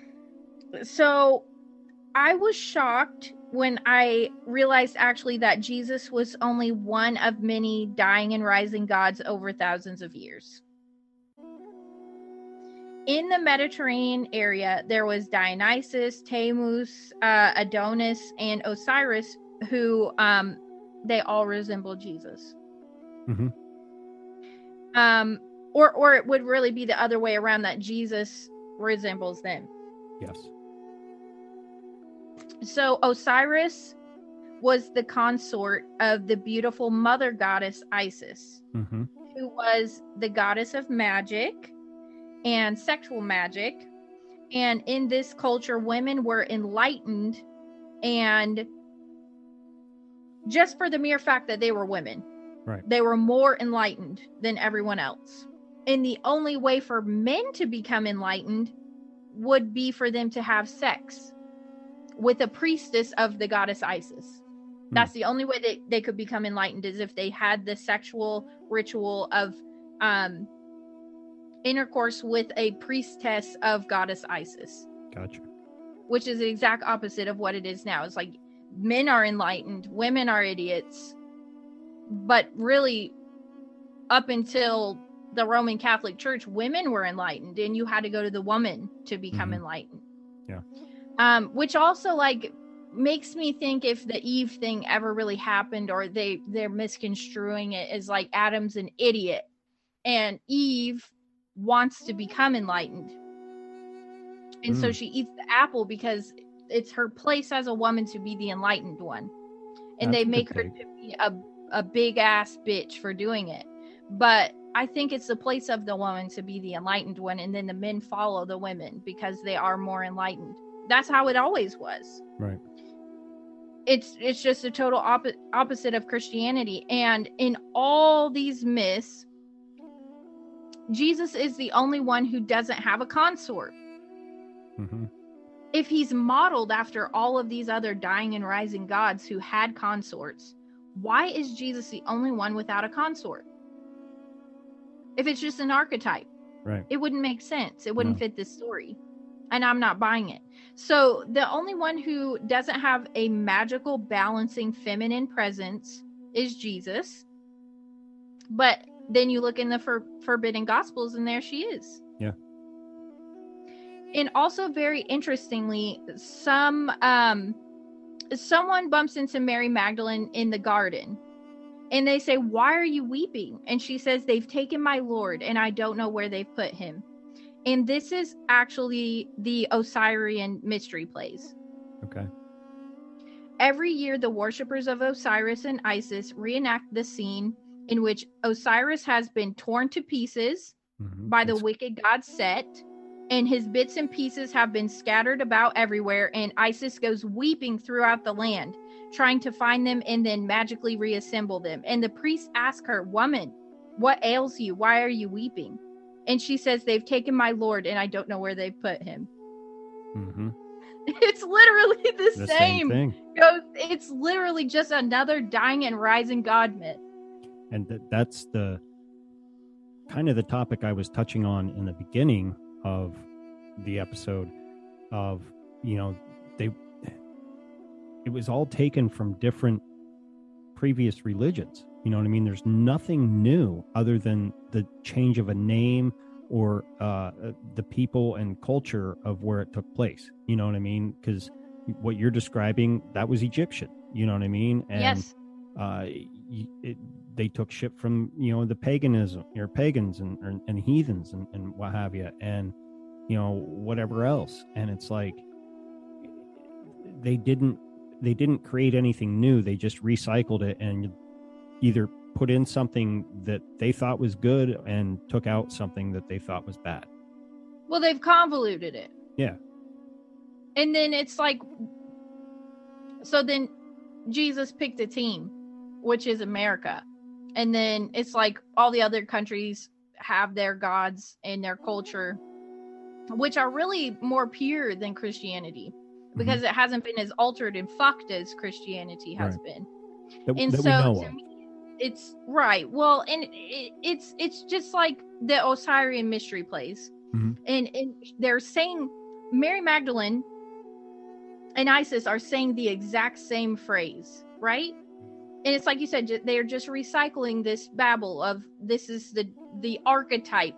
C: So I was shocked when I realized actually that Jesus was only one of many dying and rising gods over thousands of years. In the Mediterranean area, there was Dionysus, Tammuz, uh, Adonis, and Osiris, who um, they all resemble Jesus.
B: Mhm.
C: Um, or or it would really be the other way around that Jesus resembles them.
B: Yes.
C: So Osiris was the consort of the beautiful mother goddess Isis,
B: hmm
C: who was the goddess of magic and sexual magic. And in this culture, women were enlightened and just for the mere fact that they were women,
B: Right.
C: they were more enlightened than everyone else. And the only way for men to become enlightened would be for them to have sex with a priestess of the goddess Isis. That's the only way that they could become enlightened is if they had the sexual ritual of um, intercourse with a priestess of goddess Isis,
B: Gotcha.
C: which is the exact opposite of what it is now. It's like men are enlightened, women are idiots. But really, up until the Roman Catholic Church, women were enlightened, and you had to go to the woman to become
B: Mhm.
C: enlightened.
B: Yeah.
C: Um, which also like makes me think if the Eve thing ever really happened, or they they're misconstruing it as like Adam's an idiot, and Eve wants to become enlightened, and so
B: Mm.
C: she eats the apple because it's her place as a woman to be the enlightened one, and
B: That's
C: they make her to be a a big ass bitch for doing it. But I think it's the place of the woman to be the enlightened one, and then the men follow the women because they are more enlightened. That's how it always was.
B: Right.
C: It's it's just a total oppo- opposite of Christianity, and in all these myths, Jesus is the only one who doesn't have a consort.
B: hmm
C: If he's modeled after all of these other dying and rising gods who had consorts, why is Jesus the only one without a consort? If it's just an archetype,
B: Right.
C: it wouldn't make sense. It wouldn't
B: No.
C: fit this story. And I'm not buying it. So the only one who doesn't have a magical balancing feminine presence is Jesus. But then you look in the for, forbidden gospels and there she is.
B: Yeah.
C: And also very interestingly, some um someone bumps into Mary Magdalene in the garden. And they say, "Why are you weeping?" And she says, "They've taken my Lord and I don't know where they've put him." And this is actually the Osirian mystery plays.
B: Okay.
C: Every year, the worshippers of Osiris and Isis reenact the scene in which Osiris has been torn to pieces
B: Mhm.
C: by the
B: It's-
C: wicked god Set, and his bits and pieces have been scattered about everywhere, and Isis goes weeping throughout the land, trying to find them and then magically reassemble them. And the priests ask her, Woman, what ails you? Why are you weeping? And she says, They've taken my Lord, and I don't know where they've put him.
B: Mhm.
C: It's literally the,
B: The
C: same.
B: same thing.
C: It's literally just another dying and rising god myth.
B: and th- that's the kind of the topic I was touching on in the beginning of the episode of you know they it was all taken from different previous religions you know what i mean? There's nothing new other than the change of a name or uh, the people and culture of where it took place. You know what i mean? Because what you're describing that was egyptian. You know what i mean? And
C: yes.
B: uh, it, they took shit from you know the paganism or pagans and and, and heathens and, and what have you and you know whatever else. And it's like they didn't they didn't create anything new. They just recycled it and either put in something that they thought was good and took out something that they thought was bad
C: Well, they've convoluted it.
B: Yeah.
C: And then it's like, so then Jesus picked a team, which is America. And then it's like all the other countries have their gods and their culture, which are really more pure than Christianity because mm-hmm. it hasn't been as altered and fucked as Christianity has
B: Right.
C: been
B: that,
C: and
B: that
C: so it's right well and it, it's it's just like the osirian mystery plays
B: Mhm.
C: and and they're saying mary magdalene and isis are saying the exact same phrase right and it's like you said they're just recycling this babble of this is the the archetype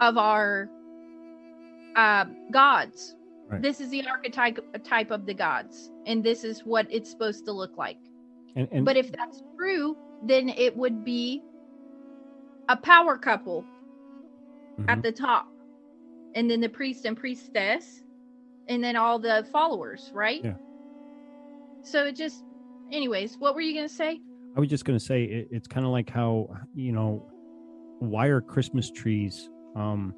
C: of our uh gods
B: Right.
C: this is the archetype type of the gods and this is what it's supposed to look like
B: and, and
C: but if that's true, then it would be a power couple at
B: Mhm.
C: the top, and then the priest and priestess, and then all the followers, right?
B: Yeah.
C: So it just, anyways, what were you gonna say?
B: I was just going to say it, it's kind of like how you know why are Christmas trees um,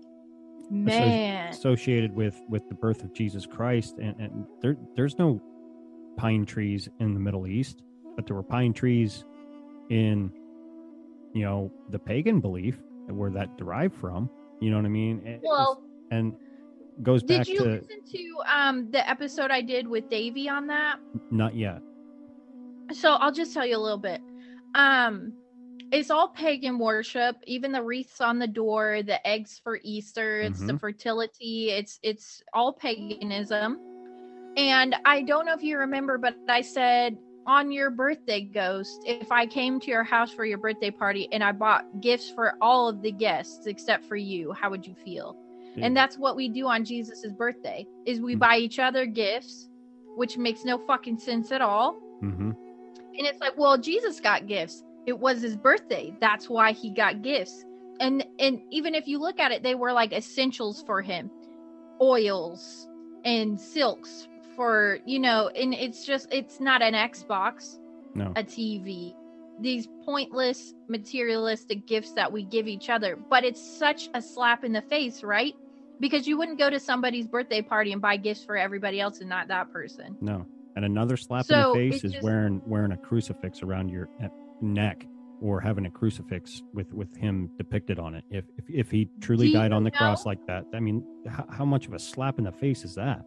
C: Man,
B: associated with with the birth of Jesus Christ? And, and there there's no pine trees in the Middle East, but there were pine trees in you know the pagan belief where that derived from. You know what I mean? It-
C: well,
B: and goes
C: did
B: back
C: you
B: to
C: listen to um the episode I did with Davey on that?
B: not yet.
C: so I'll just tell you a little bit. Um, it's all pagan worship. Even the wreaths on the door, the eggs for Easter, it's the fertility. It's it's all paganism. And I don't know if you remember, but I said on your birthday, ghost, if I came to your house for your birthday party and I bought gifts for all of the guests except for you, how would you feel? And that's what we do on Jesus's birthday is we
B: Mm.
C: buy each other gifts, which makes no fucking sense at all.
B: hmm
C: And it's like, well, Jesus got gifts. It was his birthday. That's why he got gifts. And and even if you look at it, they were like essentials for him. Oils and silks for, you know, and it's just it's not an Xbox,
B: no.
C: a TV. These pointless materialistic gifts that we give each other. But it's such a slap in the face, right? Because you wouldn't go to somebody's birthday party and buy gifts for everybody else and not that person.
B: No. And another slap
C: So,
B: in the face is
C: just-
B: wearing wearing a crucifix around your uh, neck or having a crucifix with with him depicted on it. If if, if he truly died on the cross like that, I mean, how, how much of a slap in the face is that?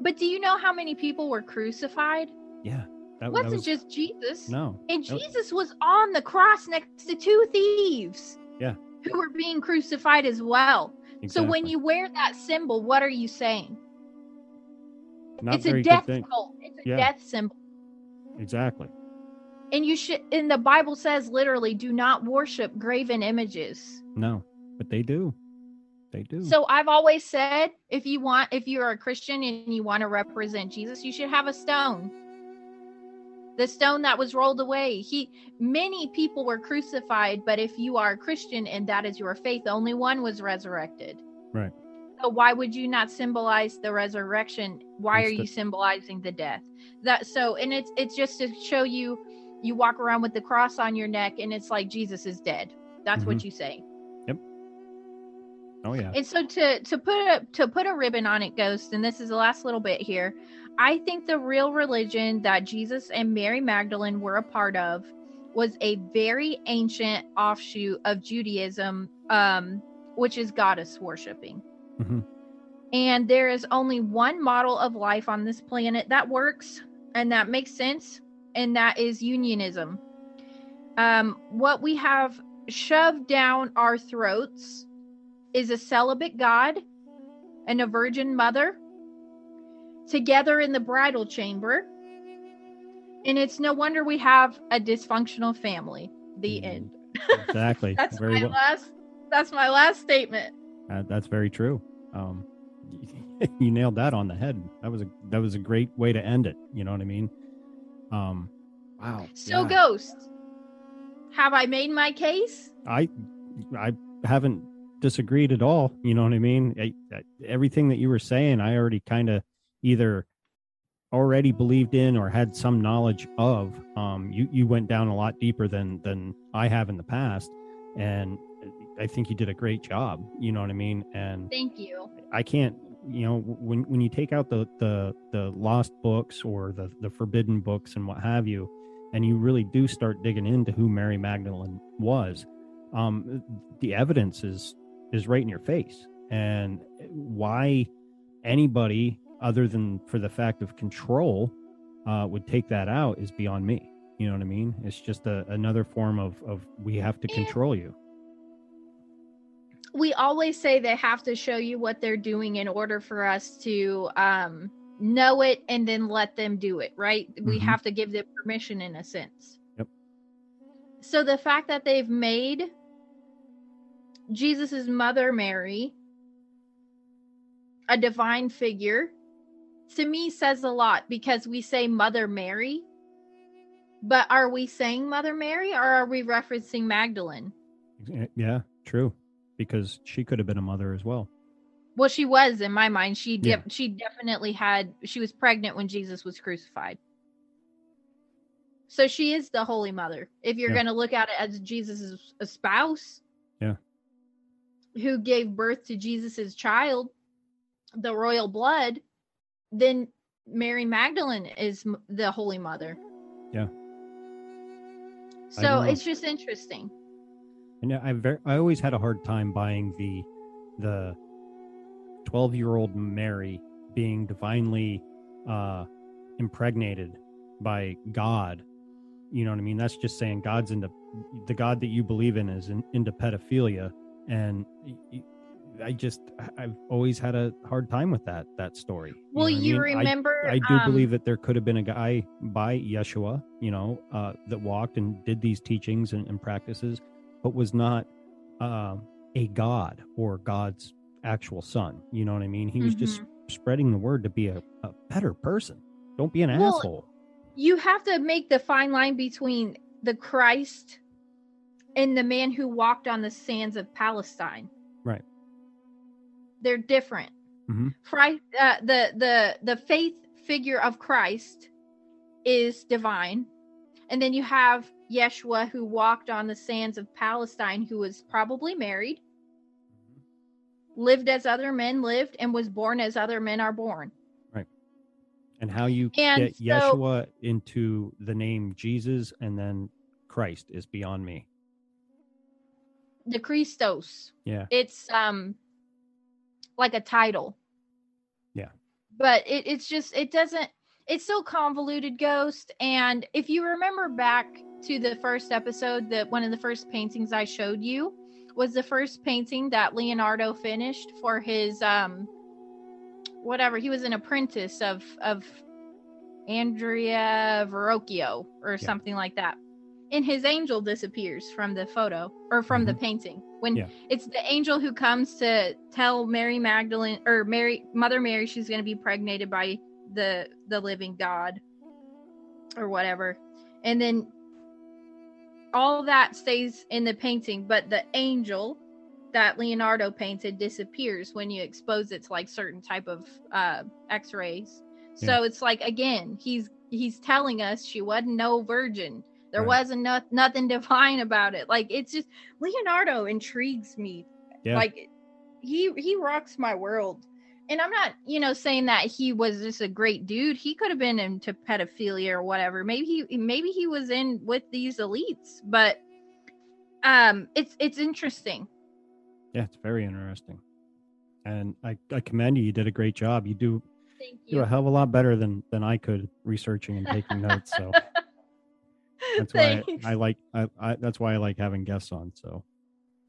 C: But do you know how many people were crucified?
B: Yeah. That,
C: wasn't
B: was
C: just Jesus.
B: no.
C: And
B: that was-
C: Jesus was on the cross next to two thieves.
B: Yeah.
C: Who were being crucified as well. So when you wear that symbol, what are you saying?
B: Not
C: it's a death symbol. It's a
B: Yeah.
C: death symbol.
B: Exactly.
C: And you should and the Bible says literally do not worship graven images.
B: No, but they do. They do.
C: So I've always said if you want if you're a Christian and you want to represent Jesus, you should have a stone. The stone that was rolled away. He many people were crucified, but if you are a Christian and that is your faith, only one was resurrected.
B: Right.
C: So why would you not symbolize the resurrection? Why are
B: Instead-
C: you symbolizing the death? That so and it's it's just to show you you walk around with the cross on your neck and it's like Jesus is dead. That's what mm-hmm. you say.
B: Oh yeah.
C: And so to to put a to put a ribbon on it, Ghost, and this is the last little bit here. I think the real religion that Jesus and Mary Magdalene were a part of was a very ancient offshoot of Judaism, um, which is goddess worshiping.
B: Mhm.
C: And there is only one model of life on this planet that works and that makes sense, and that is unionism. Um, what we have shoved down our throats is a celibate God and a virgin mother together in the bridal chamber. And it's no wonder we have a dysfunctional family. The
B: Mm,
C: end.
B: Exactly.
C: That's
B: very
C: my
B: well.
C: last that's my last statement.
B: Uh, that's very true. Um, you nailed that on the head. That was a that was a great way to end it. You know what I mean? Um, wow.
C: So
B: yeah.
C: ghost. Have I made my case?
B: I I haven't disagreed at all. You know what I mean? I, I, everything that you were saying, I already kind of either already believed in or had some knowledge of. Um, you you went down a lot deeper than than I have in the past, and I think you did a great job. You know what I mean? And
C: Thank you.
B: I can't, you know, when when you take out the the the lost books or the the forbidden books and what have you, and you really do start digging into who Mary Magdalene was, um, the evidence is is right in your face, and why anybody other than for the fact of control uh, would take that out is beyond me. You know what I mean? It's just a, another form of of we have to control you.
C: we always say they have to show you what they're doing in order for us to um know it and then let them do it right we
B: Mhm.
C: have to give them permission in a sense
B: Yep.
C: so the fact that they've made jesus's mother mary a divine figure to me says a lot because we say mother mary but are we saying mother mary or are we referencing magdalene
B: Yeah, true. Because she could have been a mother as well.
C: Well, she was in my mind. She
B: Yeah.
C: she definitely had. She was pregnant when Jesus was crucified. So she is the Holy Mother. If you're
B: Yeah.
C: going to look at it as Jesus' a spouse. Who gave birth to Jesus's child, the royal blood, then Mary Magdalene is the Holy Mother.
B: Yeah.
C: So it's just interesting.
B: And I very, I always had a hard time buying the the 12 year old Mary being divinely uh, impregnated by God. You know what I mean? That's just saying God's into the God that you believe in is in, into pedophilia, and I just I've always had a hard time with that that story.
C: Well,
B: know what I
C: you
B: mean?
C: Remember?
B: I do
C: um,
B: believe that there could have been a guy by Yeshua, you know, uh, that walked and did these teachings and, and practices, but was not uh, a god or God's actual son. You know what I mean? He was just spreading the word to be a, a better person. Don't be an
C: Well,
B: asshole.
C: you have to make the fine line between the Christ and the man who walked on the sands of Palestine.
B: Right.
C: They're different.
B: Mhm.
C: Christ, uh, the the the faith figure of Christ is divine, and then you have Yeshua who walked on the sands of Palestine, who was probably married, lived as other men lived, and was born as other men are born. Right.
B: And how you
C: And
B: get
C: so-
B: Yeshua into the name Jesus and then Christ is beyond me.
C: The Christos.
B: Yeah.
C: it's um like a title
B: Yeah.
C: but it, it's just it doesn't it's so convoluted ghost and if you remember back to the first episode that one of the first paintings i showed you was the first painting that Leonardo finished for his um whatever he was an apprentice of of Andrea Verrocchio or something like that. And his angel disappears from the photo or from the painting. When
B: Yeah.
C: it's the angel who comes to tell Mary Magdalene or Mary Mother Mary she's going to be pregnated by the the living God or whatever. And then all that stays in the painting, but the angel that Leonardo painted disappears when you expose it to like certain type of uh x-rays. So it's like again, he's he's telling us she wasn't no virgin. There
B: Right.
C: wasn't no, nothing divine about it. Like it's just Leonardo intrigues me.
B: Yeah.
C: Like he he rocks my world. And I'm not, you know, saying that he was just a great dude. He could have been into pedophilia or whatever. Maybe he maybe he was in with these elites, but um it's it's interesting.
B: Yeah, it's very interesting. And I, I commend you. You did a great job. You do
C: Thank
B: do a hell of a lot better than than I could researching and taking notes. So that's why I, I like I, I that's why I like having guests on. So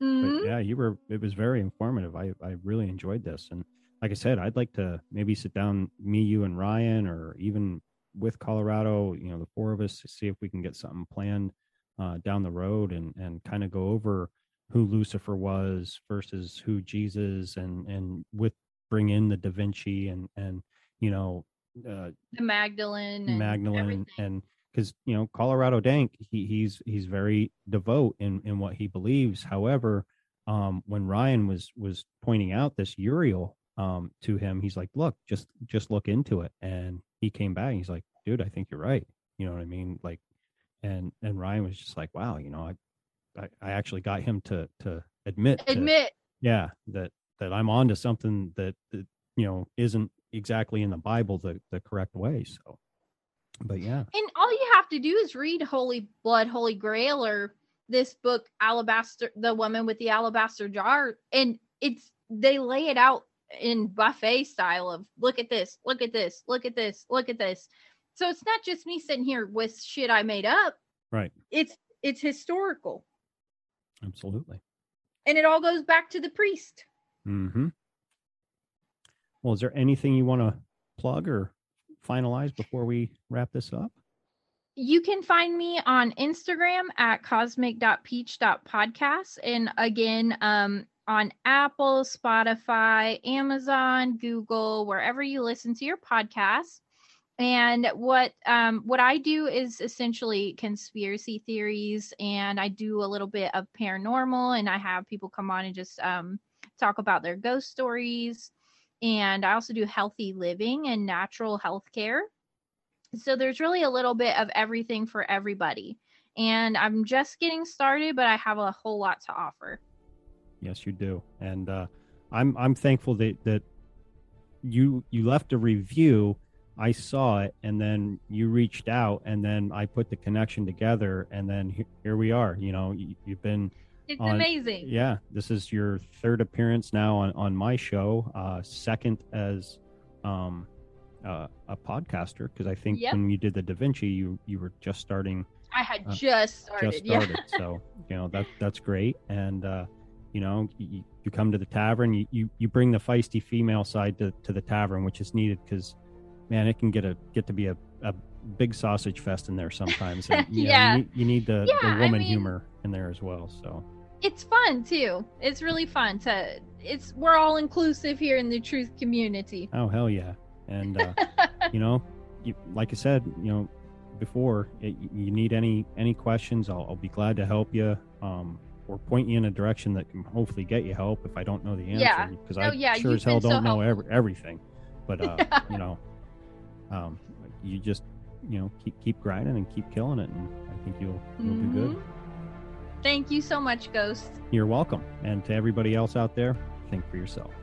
C: Mhm.
B: but yeah, you were it was very informative. I I really enjoyed this. And like I said, I'd like to maybe sit down, me, you, and Ryan, or even with Colorado, you know, the four of us to see if we can get something planned uh, down the road and and kind of go over who Lucifer was versus who Jesus and and with bring in the Da Vinci and and you know uh,
C: the Magdalene and
B: Magdalene
C: everything.
B: and because you know Colorado Dank he he's he's very devout in in what he believes. However, um, when Ryan was was pointing out this Uriel um to him, he's like, "Look, just just look into it." And he came back. He's like, "Dude, I think you're right." You know what I mean? Like, and and Ryan was just like, "Wow, you know, I I, I actually got him to to admit to-
C: admit
B: yeah that that i'm onto something that, that you know isn't exactly in the bible the the correct way so but yeah
C: and all you have to do is read Holy Blood, Holy Grail or this book Alabaster the woman with the alabaster jar and it's they lay it out in buffet style of look at this, look at this, look at this, look at this. So it's not just me sitting here with shit I made up.
B: right
C: It's it's historical.
B: absolutely
C: And it all goes back to the priest.
B: mm-hmm well is there anything you want to plug or finalize before we wrap this up
C: You can find me on Instagram at cosmic.peach.podcast. And again, um, on Apple, Spotify, Amazon, Google, wherever you listen to your podcasts. And what um, what I do is essentially conspiracy theories, and I do a little bit of paranormal, and I have people come on and just um, talk about their ghost stories. And I also do healthy living and natural health care. So there's really a little bit of everything for everybody. And i'm just getting started but i have a whole lot to offer.
B: Yes you do. And uh i'm i'm thankful that that you you left a review. I saw it and then you reached out and then i put the connection together and then he- here we are you know you, you've been
C: it's
B: On-
C: amazing
B: yeah this is your third appearance now on on my show uh second as um uh, a podcaster because i think
C: Yep.
B: when you did the da vinci you you were just starting
C: i had
B: uh,
C: just started,
B: just
C: yeah
B: started. so you know that that's great, and uh, you know you, you come to the tavern, you, you you bring the feisty female side to, to the tavern, which is needed because man, it can get a get to be a, a big sausage fest in there sometimes. And, you know,
C: Yeah.
B: you, need, you need the,
C: Yeah,
B: the
C: I
B: woman
C: mean-
B: humor in there as well. So
C: it's fun too it's really fun to it's we're all inclusive here in the truth community
B: oh hell yeah, and uh, you know, you, like I said, you know, before it, you need any any questions, I'll, I'll be glad to help you. Um, or point you in a direction that can hopefully get you help if I don't know the answer.
C: Yeah.
B: Because
C: Oh,
B: I
C: yeah,
B: sure as hell don't know every, everything. But uh,
C: Yeah.
B: you know, um, you just you know keep keep grinding and keep killing it, and I think you'll you'll do good.
C: Thank you so much ghost
B: You're welcome. And to everybody else out there, think for yourself.